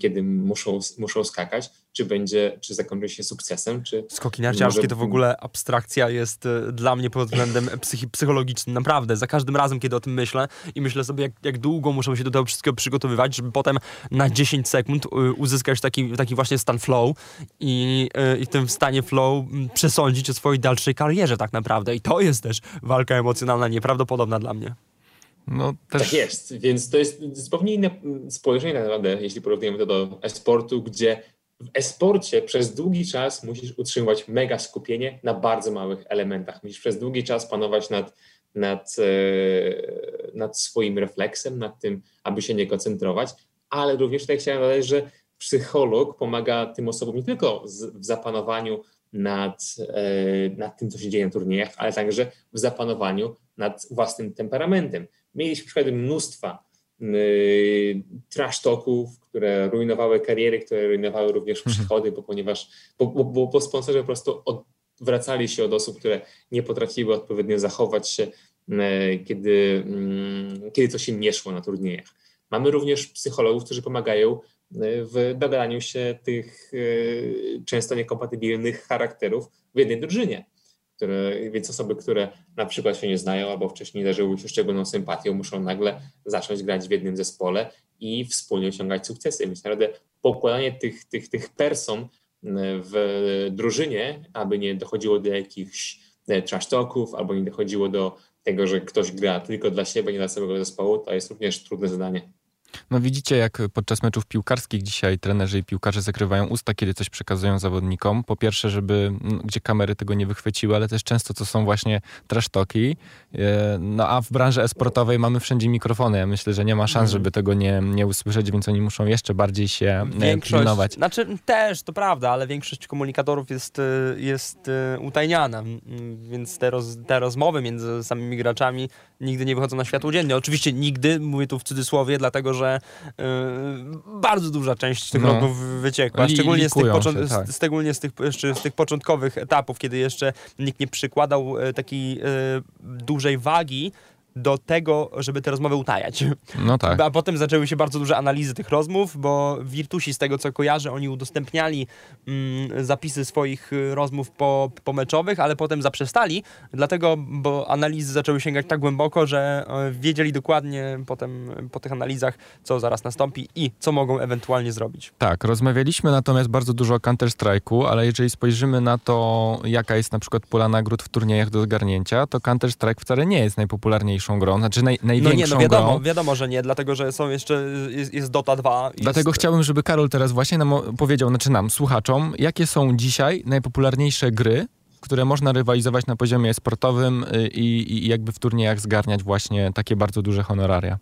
kiedy muszą, muszą skakać, czy będzie, czy zakończy się sukcesem, czy... Skoki narciarskie może... to w ogóle abstrakcja jest e, dla mnie pod względem psychi psychologicznym, naprawdę. Za każdym razem, kiedy o tym myślę i myślę sobie, jak, jak długo muszę się do tego wszystkiego przygotowywać, żeby potem na 10 sekund e, uzyskać taki, taki właśnie stan flow i, e, i w tym stanie flow przesądzić o swojej dalszej karierze tak naprawdę. I to jest też walka emocjonalna nieprawdopodobna dla mnie. No, też... Tak jest, więc to jest zupełnie inne spojrzenie tak naprawdę, jeśli porównujemy to do e-sportu, gdzie w e-sporcie przez długi czas musisz utrzymywać mega skupienie na bardzo małych elementach. Musisz przez długi czas panować nad, nad, e, nad swoim refleksem, nad tym, aby się nie koncentrować, ale również tutaj chciałem dodać, że psycholog pomaga tym osobom nie tylko w zapanowaniu nad, e, nad tym, co się dzieje na turniejach, ale także w zapanowaniu nad własnym temperamentem. Mieliśmy przykłady mnóstwa yy, trash talków, które rujnowały kariery, które rujnowały również mhm. przychody, bo ponieważ bo, bo, bo sponsorzy po prostu odwracali się od osób, które nie potrafiły odpowiednio zachować się kiedy, mm, kiedy coś im nie szło na turniejach. Mamy również psychologów, którzy pomagają w dogadaniu się tych często niekompatybilnych charakterów w jednej drużynie. Które, więc osoby, które na przykład się nie znają albo wcześniej darzyły się szczególną sympatią, muszą nagle zacząć grać w jednym zespole i wspólnie osiągać sukcesy. Więc naprawdę pokładanie tych, tych, tych person w drużynie, aby nie dochodziło do jakichś e, trash talków, albo nie dochodziło do tego, że ktoś gra tylko dla siebie, nie dla całego zespołu, to jest również trudne zadanie. No widzicie, jak podczas meczów piłkarskich dzisiaj trenerzy i piłkarze zakrywają usta, kiedy coś przekazują zawodnikom. Po pierwsze, żeby gdzie kamery tego nie wychwyciły, ale też często to są właśnie trash talki. E, no a w branży esportowej mamy wszędzie mikrofony. Ja myślę, że nie ma szans, mhm. żeby tego nie, nie usłyszeć, więc oni muszą jeszcze bardziej się e, większość, pilnować. Znaczy też, to prawda, ale większość komunikatorów jest, e, jest utajniana, więc te, roz, te rozmowy między samymi graczami nigdy nie wychodzą na światło dzienne. Oczywiście nigdy, mówię tu w cudzysłowie, dlatego że yy, bardzo duża część tych no. wyciekła, szczególnie, z tych, się, tak. szczególnie z tych, z tych początkowych etapów, kiedy jeszcze nikt nie przykładał e, takiej yy, dużej wagi do tego, żeby te rozmowy utajać. No tak. A potem zaczęły się bardzo duże analizy tych rozmów, bo Virtusi, z tego co kojarzę, oni udostępniali mm, zapisy swoich y, rozmów po, pomeczowych, ale potem zaprzestali, dlatego, bo analizy zaczęły sięgać tak głęboko, że e, wiedzieli dokładnie potem po tych analizach, co zaraz nastąpi i co mogą ewentualnie zrobić. Tak, rozmawialiśmy natomiast bardzo dużo o Counter-Strike'u, ale jeżeli spojrzymy na to, jaka jest na przykład pula nagród w turniejach do zgarnięcia, to Counter-Strike wcale nie jest najpopularniejszy najważniejszą grą, znaczy naj, największą no nie, no wiadomo, grą. wiadomo, że nie, dlatego, że są jeszcze, jest, jest Dota 2. Dlatego jest... chciałbym, żeby Karol teraz właśnie nam powiedział, znaczy nam, słuchaczom, jakie są dzisiaj najpopularniejsze gry, które można rywalizować na poziomie sportowym y, i, i jakby w turniejach zgarniać właśnie takie bardzo duże honoraria.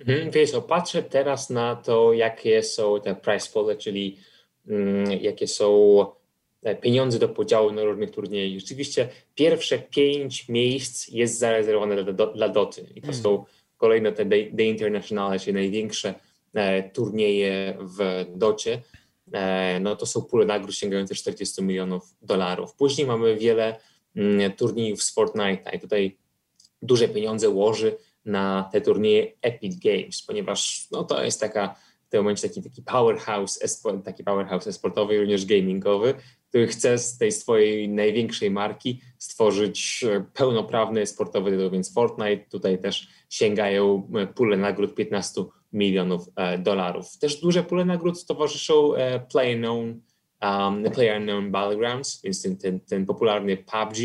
Mhm, wiesz, patrzę teraz na to, jakie są te price pole, czyli mm, jakie są pieniądze do podziału na różnych turniejach. Rzeczywiście pierwsze pięć miejsc jest zarezerwowane dla, dla Doty i to hmm. są kolejne te The Internationale, czyli największe e, turnieje w Docie. E, no to są pule nagród sięgające 40 milionów dolarów. Później mamy wiele mm, turniejów z Fortnite i tutaj duże pieniądze łoży na te turnieje Epic Games, ponieważ no, to jest taka w tym momencie taki, taki powerhouse, taki powerhouse esportowy, również gamingowy, który chce z tej swojej największej marki stworzyć e, pełnoprawny sportowy tytuł, więc Fortnite tutaj też sięgają e, pule nagród 15 milionów e, dolarów. Też duże pule nagród towarzyszą Player Known, um, Player Battlegrounds, więc ten, ten, ten popularny PUBG,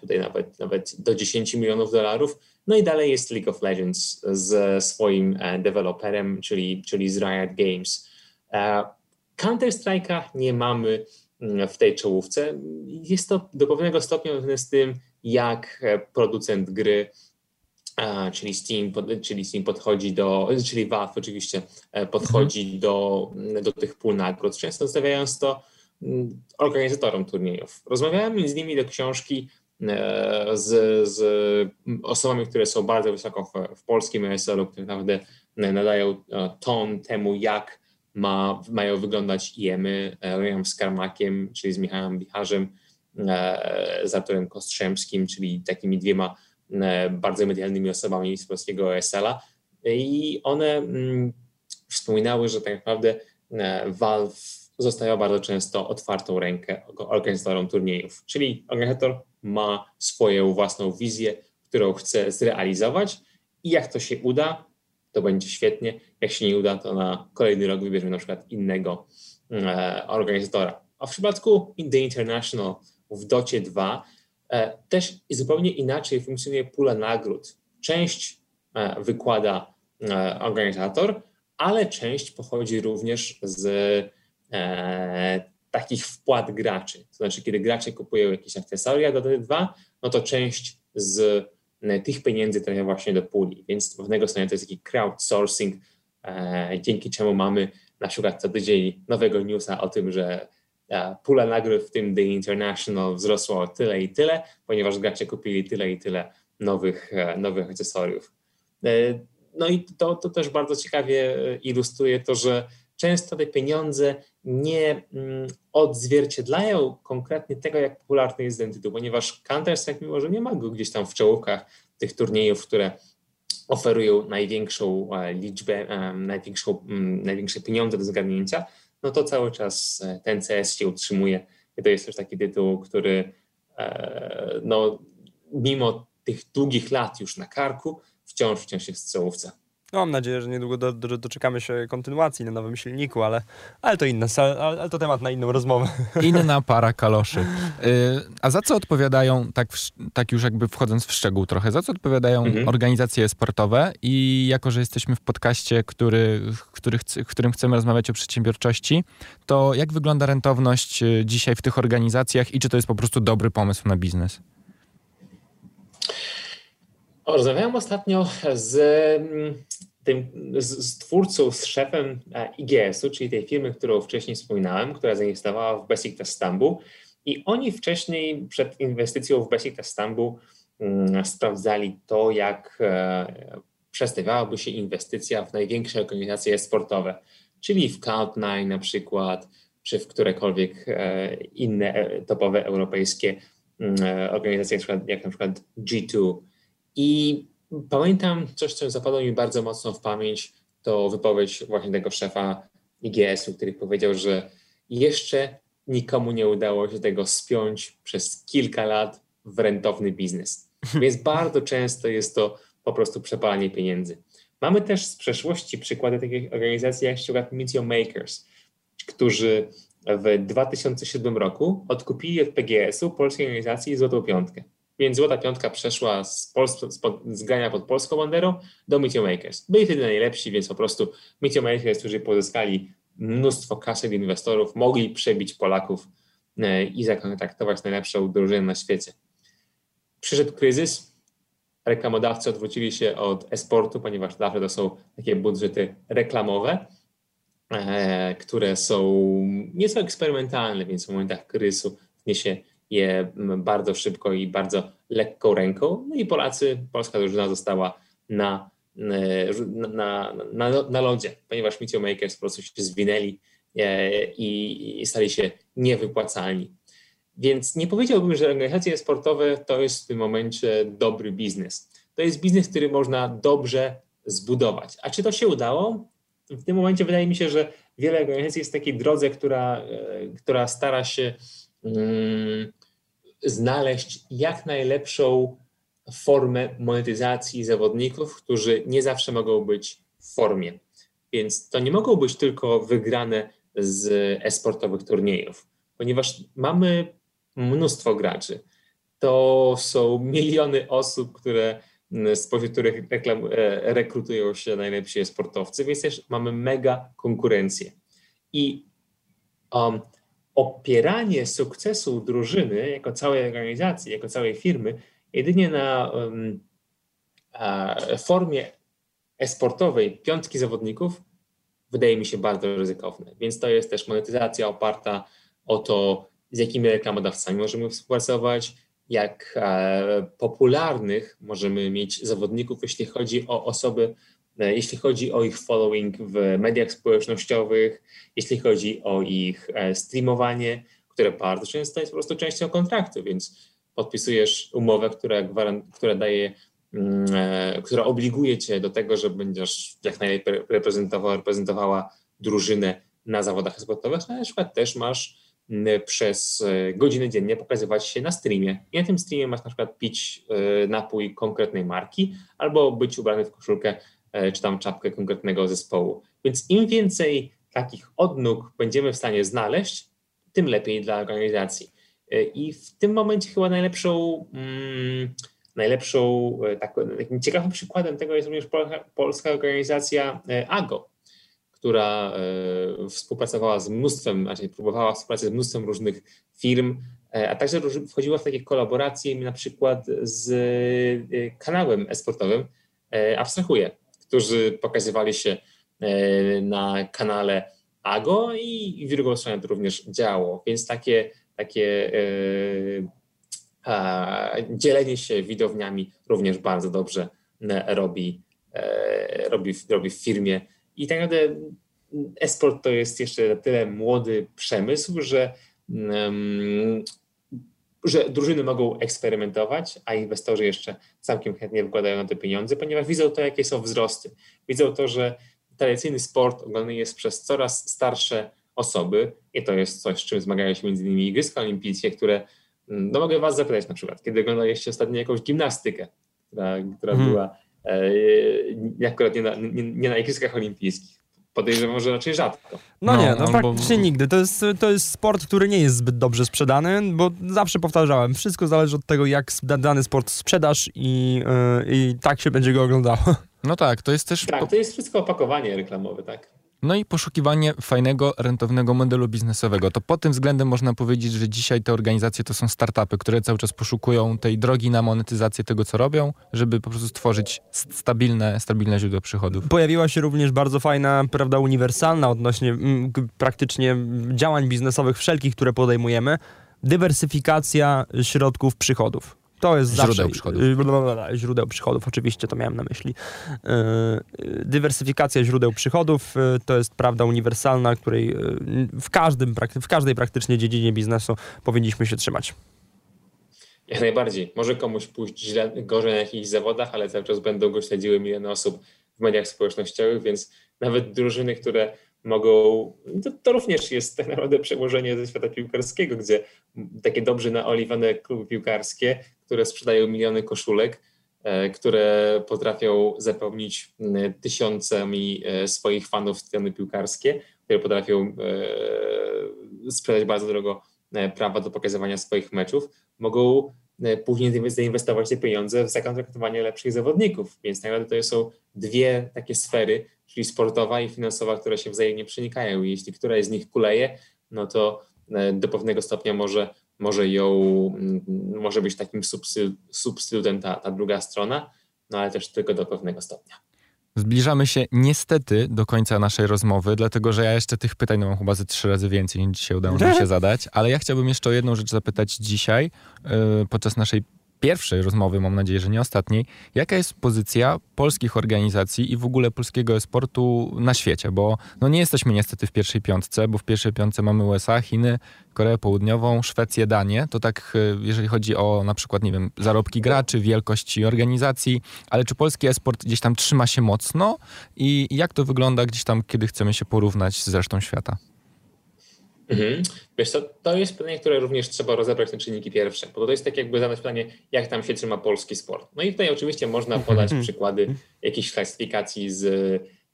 tutaj nawet, nawet do 10 milionów dolarów. No i dalej jest League of Legends z swoim deweloperem, czyli, czyli z Riot Games. Counter-Strike'a nie mamy w tej czołówce. Jest to do pewnego stopnia związane z tym, jak e, producent gry, czyli Steam, czyli Steam podchodzi do, czyli Valve oczywiście e, podchodzi mhm. do, do tych pól nagród, często stawiając to mm, organizatorom turniejów. Rozmawiałem między innymi do książki e, z, z osobami, które są bardzo wysoko w, w polskim ESL-u, które naprawdę nadają ton temu, jak ma, mają wyglądać IEMy. Rozmawiam z Karmakiem, czyli z Michałem Bicharzem, e, z Arturem Kostrzemskim, czyli takimi dwiema e, bardzo medialnymi osobami z polskiego ESL-a i one mm, wspominały, że tak naprawdę e, Valve zostaje bardzo często otwartą rękę organizatorom turniejów, czyli organizator ma swoją własną wizję, którą chce zrealizować i jak to się uda, to będzie świetnie. Jak się nie uda, to na kolejny rok wybierzemy na przykład innego e, organizatora. A w przypadku The International w Docie 2 e, też zupełnie inaczej funkcjonuje pula nagród. Część e, wykłada e, organizator, ale część pochodzi również z e, takich wpłat graczy. To znaczy, kiedy gracze kupują jakieś akcesoria do Doty 2, no to część z E, tych pieniędzy trafia właśnie do puli, więc z pewnego stopnia to jest taki crowdsourcing, e, dzięki czemu mamy na przykład co tydzień nowego newsa o tym, że e, pula nagród, w tym The International, wzrosła o tyle i tyle, ponieważ gracze kupili tyle i tyle nowych, nowych akcesoriów. No i to, to też bardzo ciekawie ilustruje to, że często te pieniądze nie mm, odzwierciedlają konkretnie tego, jak popularny jest ten tytuł, ponieważ Counter-Strike, mimo że nie ma go gdzieś tam w czołówkach tych turniejów, które oferują największą e, liczbę, największą, mm, największe pieniądze do zgarnięcia, no to cały czas e, ten CS się utrzymuje. I to jest też taki tytuł, który e, no, mimo tych długich lat już na karku, wciąż, wciąż jest w czołówce. No, mam nadzieję, że niedługo do, do, doczekamy się kontynuacji na nowym silniku, ale, ale to inna, ale to temat na inną rozmowę. Inna para kaloszy. Y, a za co odpowiadają, tak, w, tak już jakby wchodząc w szczegół trochę, za co odpowiadają mhm. organizacje sportowe i jako, że jesteśmy w podcaście, który, który w którym chcemy rozmawiać o przedsiębiorczości, to jak wygląda rentowność y, dzisiaj w tych organizacjach i czy to jest po prostu dobry pomysł na biznes? Rozmawiałem ostatnio z mm, tym z, z twórcą, z szefem e, IGS-u, czyli tej firmy, którą wcześniej wspominałem, która zainwestowała w Besiktas Stambuł. I oni wcześniej przed inwestycją w Besiktas Stambuł mm, sprawdzali to, jak e, przedstawiałaby się inwestycja w największe organizacje sportowe, czyli w Cloud9 na przykład, czy w którekolwiek e, inne topowe europejskie mm, organizacje, jak na przykład G2. I Pamiętam coś, co zapadło mi bardzo mocno w pamięć, to wypowiedź właśnie tego szefa IGS-u, który powiedział, że jeszcze nikomu nie udało się tego spiąć przez kilka lat w rentowny biznes. Więc bardzo często jest to po prostu przepalanie pieniędzy. Mamy też z przeszłości przykłady takich organizacji jak przykład Meteor Makers, którzy w 2007 roku odkupili od PGS-u polskiej organizacji Złotą Piątkę. Więc Złota Piątka przeszła z, Pols- z, grania pod polską banderą do Meteor Makers. Byli wtedy najlepsi, więc po prostu Meteor Makers, którzy pozyskali mnóstwo kasy inwestorów, mogli przebić Polaków e, i zakontaktować najlepszą drużynę na świecie. Przyszedł kryzys, reklamodawcy odwrócili się od esportu, ponieważ zawsze to są takie budżety reklamowe, e, które są nieco eksperymentalne, więc w momentach kryzysu wniesie je bardzo szybko i bardzo lekką ręką. No i Polacy, polska drużyna została na, na, na, na lodzie, ponieważ Mitio Makers po prostu się zwinęli e, i, i stali się niewypłacalni. Więc nie powiedziałbym, że organizacje sportowe to jest w tym momencie dobry biznes. To jest biznes, który można dobrze zbudować. A czy to się udało? W tym momencie wydaje mi się, że wiele organizacji jest w takiej drodze, która, e, która stara się znaleźć jak najlepszą formę monetyzacji zawodników, którzy nie zawsze mogą być w formie. Więc to nie mogą być tylko wygrane z esportowych turniejów, ponieważ mamy mnóstwo graczy. To są miliony osób, które spośród których reklam, e, rekrutują się najlepsi sportowcy, więc też mamy mega konkurencję. I um, opieranie sukcesu drużyny, jako całej organizacji, jako całej firmy, jedynie na um, formie esportowej piątki zawodników, wydaje mi się bardzo ryzykowne. Więc to jest też monetyzacja oparta o to, z jakimi reklamodawcami możemy współpracować, jak e, popularnych możemy mieć zawodników, jeśli chodzi o osoby, jeśli chodzi o ich following w mediach społecznościowych, jeśli chodzi o ich e, streamowanie, które bardzo często jest po prostu częścią kontraktu, więc podpisujesz umowę, która, która daje, mm, e, która obliguje cię do tego, że będziesz jak najlepiej reprezentował, reprezentowała drużynę na zawodach sportowych, na przykład też masz przez godzinę dziennie pokazywać się na streamie. I na tym streamie masz na przykład pić napój konkretnej marki albo być ubrany w koszulkę E, czy tam czapkę konkretnego zespołu. Więc im więcej takich odnóg będziemy w stanie znaleźć, tym lepiej dla organizacji. E, I w tym momencie chyba najlepszą, mm, najlepszą e, takim ciekawym przykładem tego jest również polska organizacja AGO, która współpracowała z mnóstwem, znaczy próbowała współpracy z mnóstwem różnych firm, a także wchodziła w takie kolaboracje na przykład z kanałem esportowym Abstrahuję, którzy pokazywali się e, na kanale AGO i w drugą stronę to również działo. Więc takie, takie e, dzielenie się widowniami również bardzo dobrze e, robi, robi, robi w firmie. I tak naprawdę esport to jest jeszcze na tyle młody przemysł, że, że drużyny mogą eksperymentować, a inwestorzy jeszcze całkiem chętnie wkładają na te pieniądze, ponieważ widzą to, jakie są wzrosty. Widzą to, że tradycyjny sport oglądany jest przez coraz starsze osoby i to jest coś, z czym zmagają się między innymi Igrzyska Olimpijskie, które, no mogę was zapytać na przykład, kiedy oglądaliście ostatnio jakąś gimnastykę, która, która hmm. była e, akurat nie na, nie, nie na Igrzyskach Olimpijskich. Podejrzewam, że raczej rzadko. No, no nie, no, no praktycznie bo... nigdy. To jest, to jest sport, który nie jest zbyt dobrze sprzedany, bo zawsze powtarzałem, wszystko zależy od tego, jak dany sport sprzedasz i, yy, i tak się będzie go oglądało. No tak, to jest też... Tak, to jest wszystko opakowanie reklamowe, tak. No i poszukiwanie fajnego, rentownego modelu biznesowego. To pod tym względem można powiedzieć, że dzisiaj te organizacje to są startupy, które cały czas poszukują tej drogi na monetyzację tego, co robią, żeby po prostu stworzyć stabilne, stabilne źródło przychodów. Pojawiła się również bardzo fajna, prawda, uniwersalna odnośnie m, praktycznie działań biznesowych wszelkich, które podejmujemy, dywersyfikacja środków przychodów. To jest źródeł zawsze, przychodów. Y, źródeł przychodów, oczywiście to miałem na myśli. Y, dywersyfikacja źródeł przychodów y, to jest prawda uniwersalna, której w, każdym, w każdej praktycznie dziedzinie biznesu powinniśmy się trzymać. Jak najbardziej. Może komuś pójść źle, gorzej na jakichś zawodach, ale cały czas będą go śledziły miliony osób w mediach społecznościowych, więc nawet drużyny, które mogą, to, to, również jest tak naprawdę przełożenie ze świata piłkarskiego, gdzie takie dobrze naoliwane kluby piłkarskie, które sprzedają miliony koszulek, e, które potrafią zapełnić tysiącami e, swoich fanów stadiony piłkarskie, które potrafią e, sprzedać bardzo drogo prawa do pokazywania swoich meczów, mogą później zainwestować te pieniądze w zakontraktowanie lepszych zawodników. Więc tak naprawdę to są dwie takie sfery, czyli sportowa i finansowa, które się wzajemnie przenikają. Jeśli któraś z nich kuleje, no to e, do pewnego stopnia może, może ją, mm, może być takim substytutem ta, ta druga strona, no ale też tylko do pewnego stopnia. Zbliżamy się niestety do końca naszej rozmowy, dlatego że ja jeszcze tych pytań no, mam chyba ze trzy razy więcej niż dzisiaj udało mi się zadać, ale ja chciałbym jeszcze o jedną rzecz zapytać dzisiaj yy, podczas naszej pierwszej rozmowy, mam nadzieję, że nie ostatniej, jaka jest pozycja polskich organizacji i w ogóle polskiego sportu na świecie, bo no nie jesteśmy niestety w pierwszej piątce, bo w pierwszej piątce mamy USA, Chiny, Koreę Południową, Szwecję, Danię. To tak, e, jeżeli chodzi o na przykład, nie wiem, zarobki graczy, wielkości organizacji, ale czy polski esport gdzieś tam trzyma się mocno i jak to wygląda gdzieś tam, kiedy chcemy się porównać z resztą świata? Mhm. Wiesz co, to jest pytanie, które również trzeba rozebrać na czynniki pierwsze, bo to jest tak jakby zadać pytanie, jak tam się trzyma polski sport. No i tutaj oczywiście można podać mhm. przykłady jakichś klasyfikacji z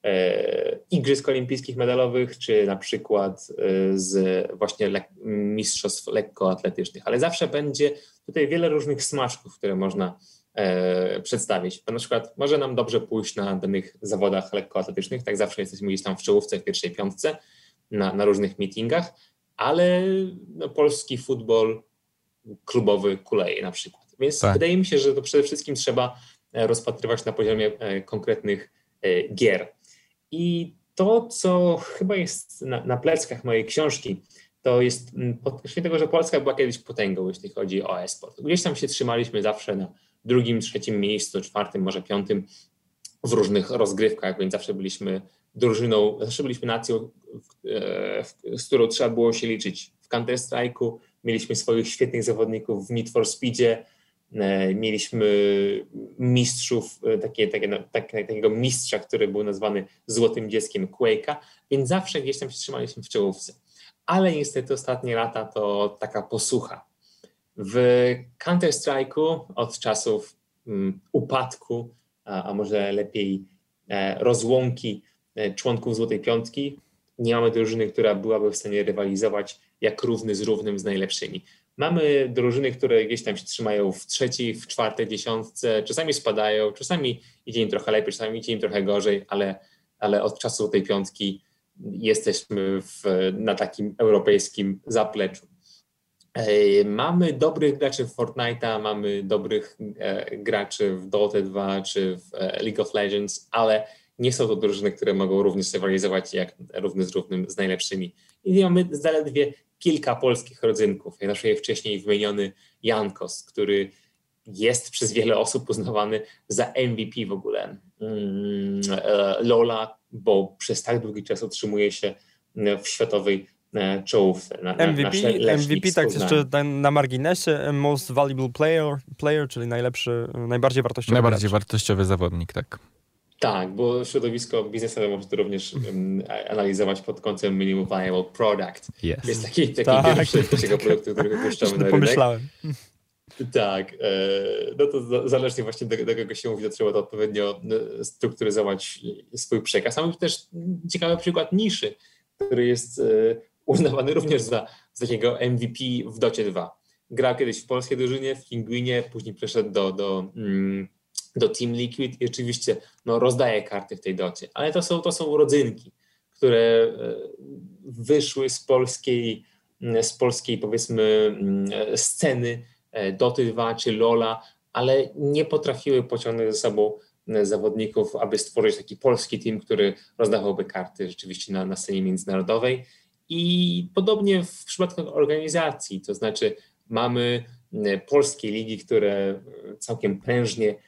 e, Igrzysk Olimpijskich Medalowych, czy na przykład e, z właśnie le mistrzostw lekkoatletycznych, ale zawsze będzie tutaj wiele różnych smaczków, które można e, przedstawić. Bo na przykład może nam dobrze pójść na danych zawodach lekkoatletycznych, tak zawsze jesteśmy gdzieś tam w czołówce, w pierwszej piątce, na, na różnych meetingach, ale no, polski futbol klubowy kuleje na przykład. Więc tak. wydaje mi się, że to przede wszystkim trzeba e, rozpatrywać na poziomie e, konkretnych e, gier. I to, co chyba jest na, na pleckach mojej książki, to jest podkreślenie tego, że Polska była kiedyś potęgą, jeśli chodzi o e-sport. Gdzieś tam się trzymaliśmy zawsze na drugim, trzecim miejscu, czwartym, może piątym w różnych rozgrywkach, więc zawsze byliśmy drużyną, zawsze byliśmy nacją, e, z którą trzeba było się liczyć. W Counter-Strike'u mieliśmy swoich świetnych zawodników w Need for Speedzie, e, mieliśmy mistrzów, e, takie, takie, no, tak, takiego mistrza, który był nazwany złotym dzieckiem Quake'a, więc zawsze gdzieś tam się trzymaliśmy w czołówce. Ale niestety ostatnie lata to taka posłucha. W Counter-Strike'u od czasów um, upadku, a, a może lepiej e, rozłąki członków Złotej Piątki. Nie mamy drużyny, która byłaby w stanie rywalizować jak równy z równym z najlepszymi. Mamy drużyny, które gdzieś tam się trzymają w trzeciej, w czwartej dziesiątce, czasami spadają, czasami idzie im trochę lepiej, czasami idzie im trochę gorzej, ale, ale od czasu tej piątki jesteśmy w, na takim europejskim zapleczu. E, mamy dobrych graczy w Fortnite'a, mamy dobrych e, graczy w Dota 2 czy w League of Legends, ale nie są to drużyny, które mogą również rywalizować jak równy z równym z najlepszymi. I mamy zaledwie kilka polskich rodzynków. Jak na przykład wcześniej wymieniony Jankos, który jest przez wiele osób uznawany za MVP w ogóle mm, e, Lola, bo przez tak długi czas utrzymuje się w światowej e, czołówce. Na, MVP, na MVP tak jeszcze na, na, marginesie, most valuable player, player czyli najlepszy, najbardziej wartościowy Najbardziej gracz. wartościowy zawodnik, tak. Tak, bo środowisko biznesowe może to również um, analizować pod kątem minimum viable product. Yes. Jest taki, taki tak. pierwszy takiego produktu, którego puszczamy na rynek. Pomyślałem. Tak, e, no to zależnie właśnie do, do kogo się mówi, to trzeba to odpowiednio e, strukturyzować swój przekaz. Mamy też ciekawy przykład niszy, który jest e, uznawany również za, za takiego MVP w Docie 2. Grał kiedyś w polskiej drużynie, w Pingwinie, później przeszedł do, do, mm, do Team Liquid i oczywiście no, rozdaje karty w tej docie. Ale to są, to są urodzynki, które wyszły z polskiej, z polskiej powiedzmy mm, sceny E, Doty 2 czy Lola, ale nie potrafiły pociągnąć ze sobą e, zawodników, aby stworzyć taki polski team, który rozdawałby karty rzeczywiście na, na scenie międzynarodowej. I podobnie w przypadku organizacji, to znaczy mamy e, polskie ligi, które całkiem prężnie mm,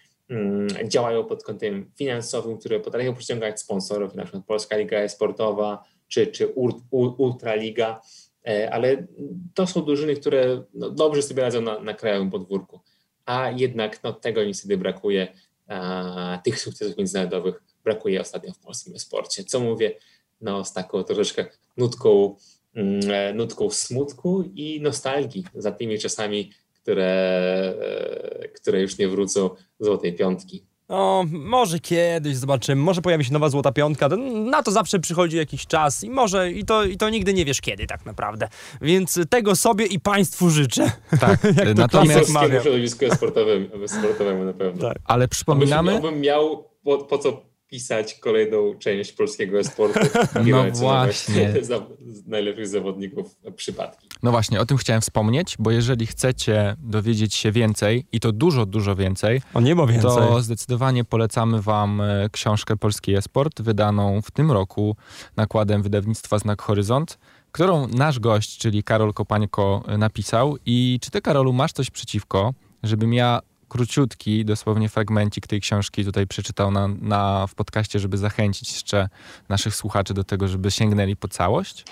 działają pod kątem finansowym, które potrafią przyciągać sponsorów, na przykład Polska Liga Sportowa czy, czy Ultraliga. E, ale to są drużyny, które no, dobrze sobie radzą na, na krajowym podwórku, a jednak no, tego niestety brakuje, a, tych sukcesów międzynarodowych brakuje ostatnio w polskim sporcie. Co mówię, no, z taką troszeczkę nutką, mm, e, nutką smutku i nostalgii za tymi czasami, które, e, które już nie wrócą złotej piątki. No, może kiedyś zobaczymy, może pojawi się nowa złota piątka, na to zawsze przychodzi jakiś czas i może, i to, i to nigdy nie wiesz kiedy tak naprawdę. Więc tego sobie i państwu życzę. Tak, natomiast... środowisku sportowemu, sportowemu na pewno. Tak. Ale przypominamy... Obym miał po, po co pisać kolejną część polskiego esportu. No właśnie. Za, najlepszych zawodników przypadki. No właśnie, o tym chciałem wspomnieć, bo jeżeli chcecie dowiedzieć się więcej, i to dużo, dużo więcej, o niebo więcej. to zdecydowanie polecamy wam e, książkę Polski Esport, wydaną w tym roku nakładem wydawnictwa Znak Horyzont, którą nasz gość, czyli Karol Kopańko e, napisał. I czy ty, Karolu, masz coś przeciwko, żebym ja króciutki, dosłownie fragmencik tej książki tutaj przeczytał na, na, w podcaście, żeby zachęcić jeszcze naszych słuchaczy do tego, żeby sięgnęli po całość?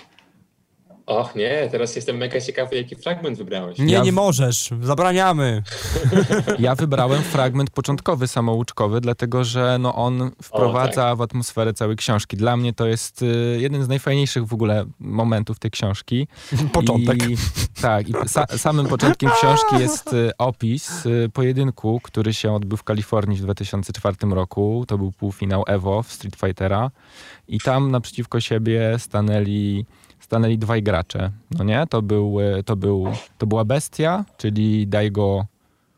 Och nie, teraz jestem mega ciekawy, jaki fragment wybrałeś. Nie, ja... nie możesz, zabraniamy. Ja wybrałem fragment początkowy, samouczkowy, dlatego że no, on wprowadza o, tak. w atmosferę całej książki. Dla mnie to jest y, jeden z najfajniejszych w ogóle momentów tej książki. Początek. I, tak, i sa, samym początkiem książki jest y, opis y, pojedynku, który się odbył w Kalifornii w 2004 roku. To był półfinał Evo w Street Fightera i tam naprzeciwko siebie stanęli stanęli dwaj gracze, no nie? To, był, e, to, był, to była Bestia, czyli Daigo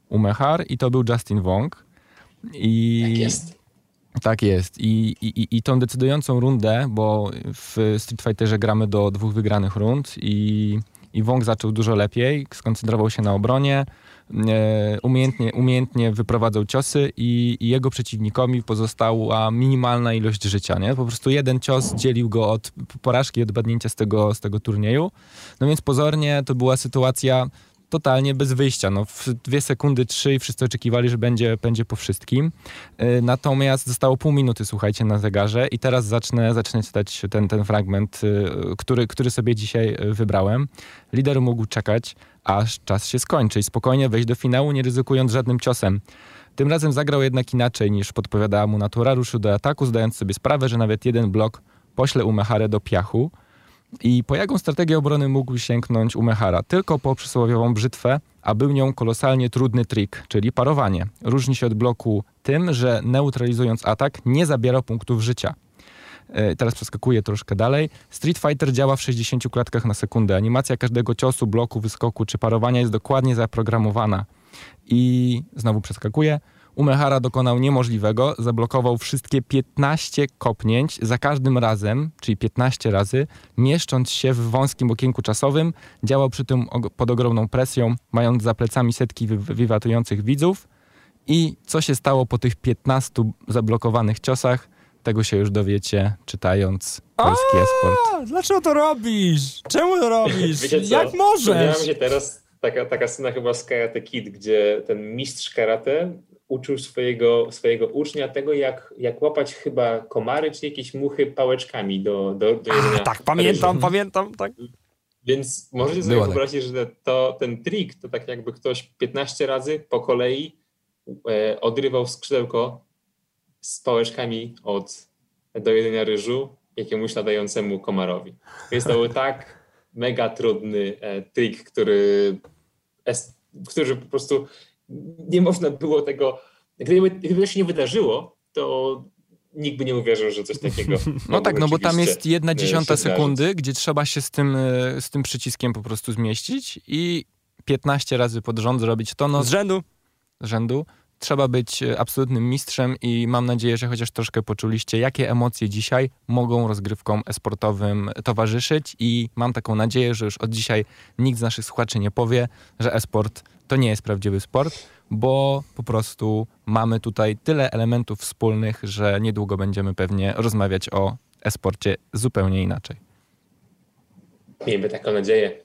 Umehar i to był Justin Wong. I, tak jest. Tak jest. I, i, I tą decydującą rundę, bo w Street Fighterze gramy do dwóch wygranych rund i, i Wong zaczął dużo lepiej, skoncentrował się na obronie, umiejętnie, umiejętnie wyprowadzał ciosy i, i, jego przeciwnikowi pozostała minimalna ilość życia. Nie? Po prostu jeden cios dzielił go od porażki, od badnięcia z tego, z tego turnieju. No więc pozornie to była sytuacja totalnie bez wyjścia. No, w dwie sekundy, trzy i wszyscy oczekiwali, że będzie, będzie po wszystkim. E, natomiast zostało pół minuty, słuchajcie, na zegarze i teraz zacznę, zacznę czytać ten, ten fragment, e, który, który sobie dzisiaj wybrałem. Lider mógł czekać, aż czas się skończy i spokojnie wejść do finału, nie ryzykując żadnym ciosem. Tym razem zagrał jednak inaczej niż podpowiadała mu natura, ruszył do ataku, zdając sobie sprawę, że nawet jeden blok pośle Umehare do piachu. I po jaką strategię obrony mógł sięgnąć Umehara? Tylko po przysłowiową brzytwę, a był nią kolosalnie trudny trik, czyli parowanie. Różni się od bloku tym, że neutralizując atak nie zabiera punktów życia. E, teraz przeskakuję troszkę dalej. Street Fighter działa w 60 klatkach na sekundę. Animacja każdego ciosu, bloku, wyskoku czy parowania jest dokładnie zaprogramowana. I znowu przeskakuję. Umehara dokonał niemożliwego, zablokował wszystkie 15 kopnięć za każdym razem, czyli 15 razy, mieszcząc się w wąskim okienku czasowym, działał przy tym pod ogromną presją, mając za plecami setki wiwatujących widzów. I co się stało po tych 15 zablokowanych ciosach? Tego się już dowiecie, czytając polski esport. Dlaczego to robisz? Czemu to robisz? Wiecie co? Jak możesz? mi się teraz taka, taka scena chyba z Karate Kid, gdzie ten mistrz karate uczył swojego, swojego ucznia tego, jak, jak łapać chyba komary czy jakieś muchy pałeczkami do, do, do jedzenia. A, tak, pamiętam, ryżu. pamiętam, tak. Więc możecie sobie Było tak. wyobrazić, że to, ten trik to tak jakby ktoś 15 razy po kolei e, odrywał skrzydełko z pałeczkami od do jedzenia ryżu jakiemuś ladającemu komarowi. Więc to był tak mega trudny e, trik, który, es, który po prostu nie można było tego, gdyby, gdyby to się nie wydarzyło, to nikt by nie uwierzył, że coś takiego No tak, no bo tam jest jedna e, dziesiąta sekundy, gdzie trzeba się z tym, e, z tym przyciskiem po prostu zmieścić i 15 razy pod rząd zrobić to, no Z rzędu. rzędu. Trzeba być e, absolutnym mistrzem i mam nadzieję, że chociaż troszkę poczuliście, jakie emocje dzisiaj mogą rozgrywkom esportowym towarzyszyć i mam taką nadzieję, że już od dzisiaj nikt z naszych słuchaczy nie powie, że esport to nie jest prawdziwy sport, bo po prostu mamy tutaj tyle elementów wspólnych, że niedługo będziemy pewnie rozmawiać o esporcie zupełnie inaczej. Miejmy taką nadzieję.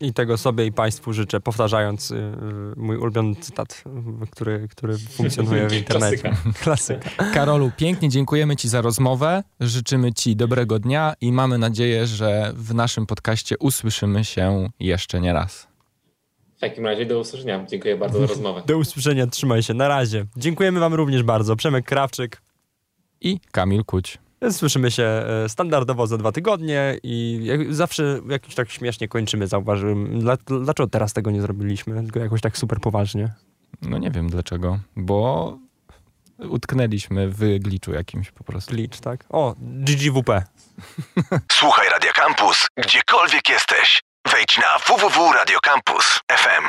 I tego sobie i Państwu życzę, powtarzając y, y, mój ulubiony cytat, który, który funkcjonuje w internecie. Klasyka. Karolu, pięknie dziękujemy Ci za rozmowę, życzymy Ci dobrego dnia i mamy nadzieję, że w naszym podcaście usłyszymy się jeszcze nie raz. W takim razie do usłyszenia. Dziękuję bardzo za rozmowę. Do usłyszenia, trzymaj się, na razie. Dziękujemy Wam również bardzo. Przemek Krawczyk. I Kamil Kuć. Słyszymy się e, standardowo za dwa tygodnie i jak, zawsze jakoś tak śmiesznie kończymy, zauważyłem. Dla, dlaczego teraz tego nie zrobiliśmy? Tylko jakoś tak super poważnie. No nie wiem dlaczego, bo utknęliśmy w gliczu jakimś po prostu. Glitch, tak? O, GGWP. Słuchaj Radio Campus, gdziekolwiek jesteś. Wejdź na www.radiocampus.fm.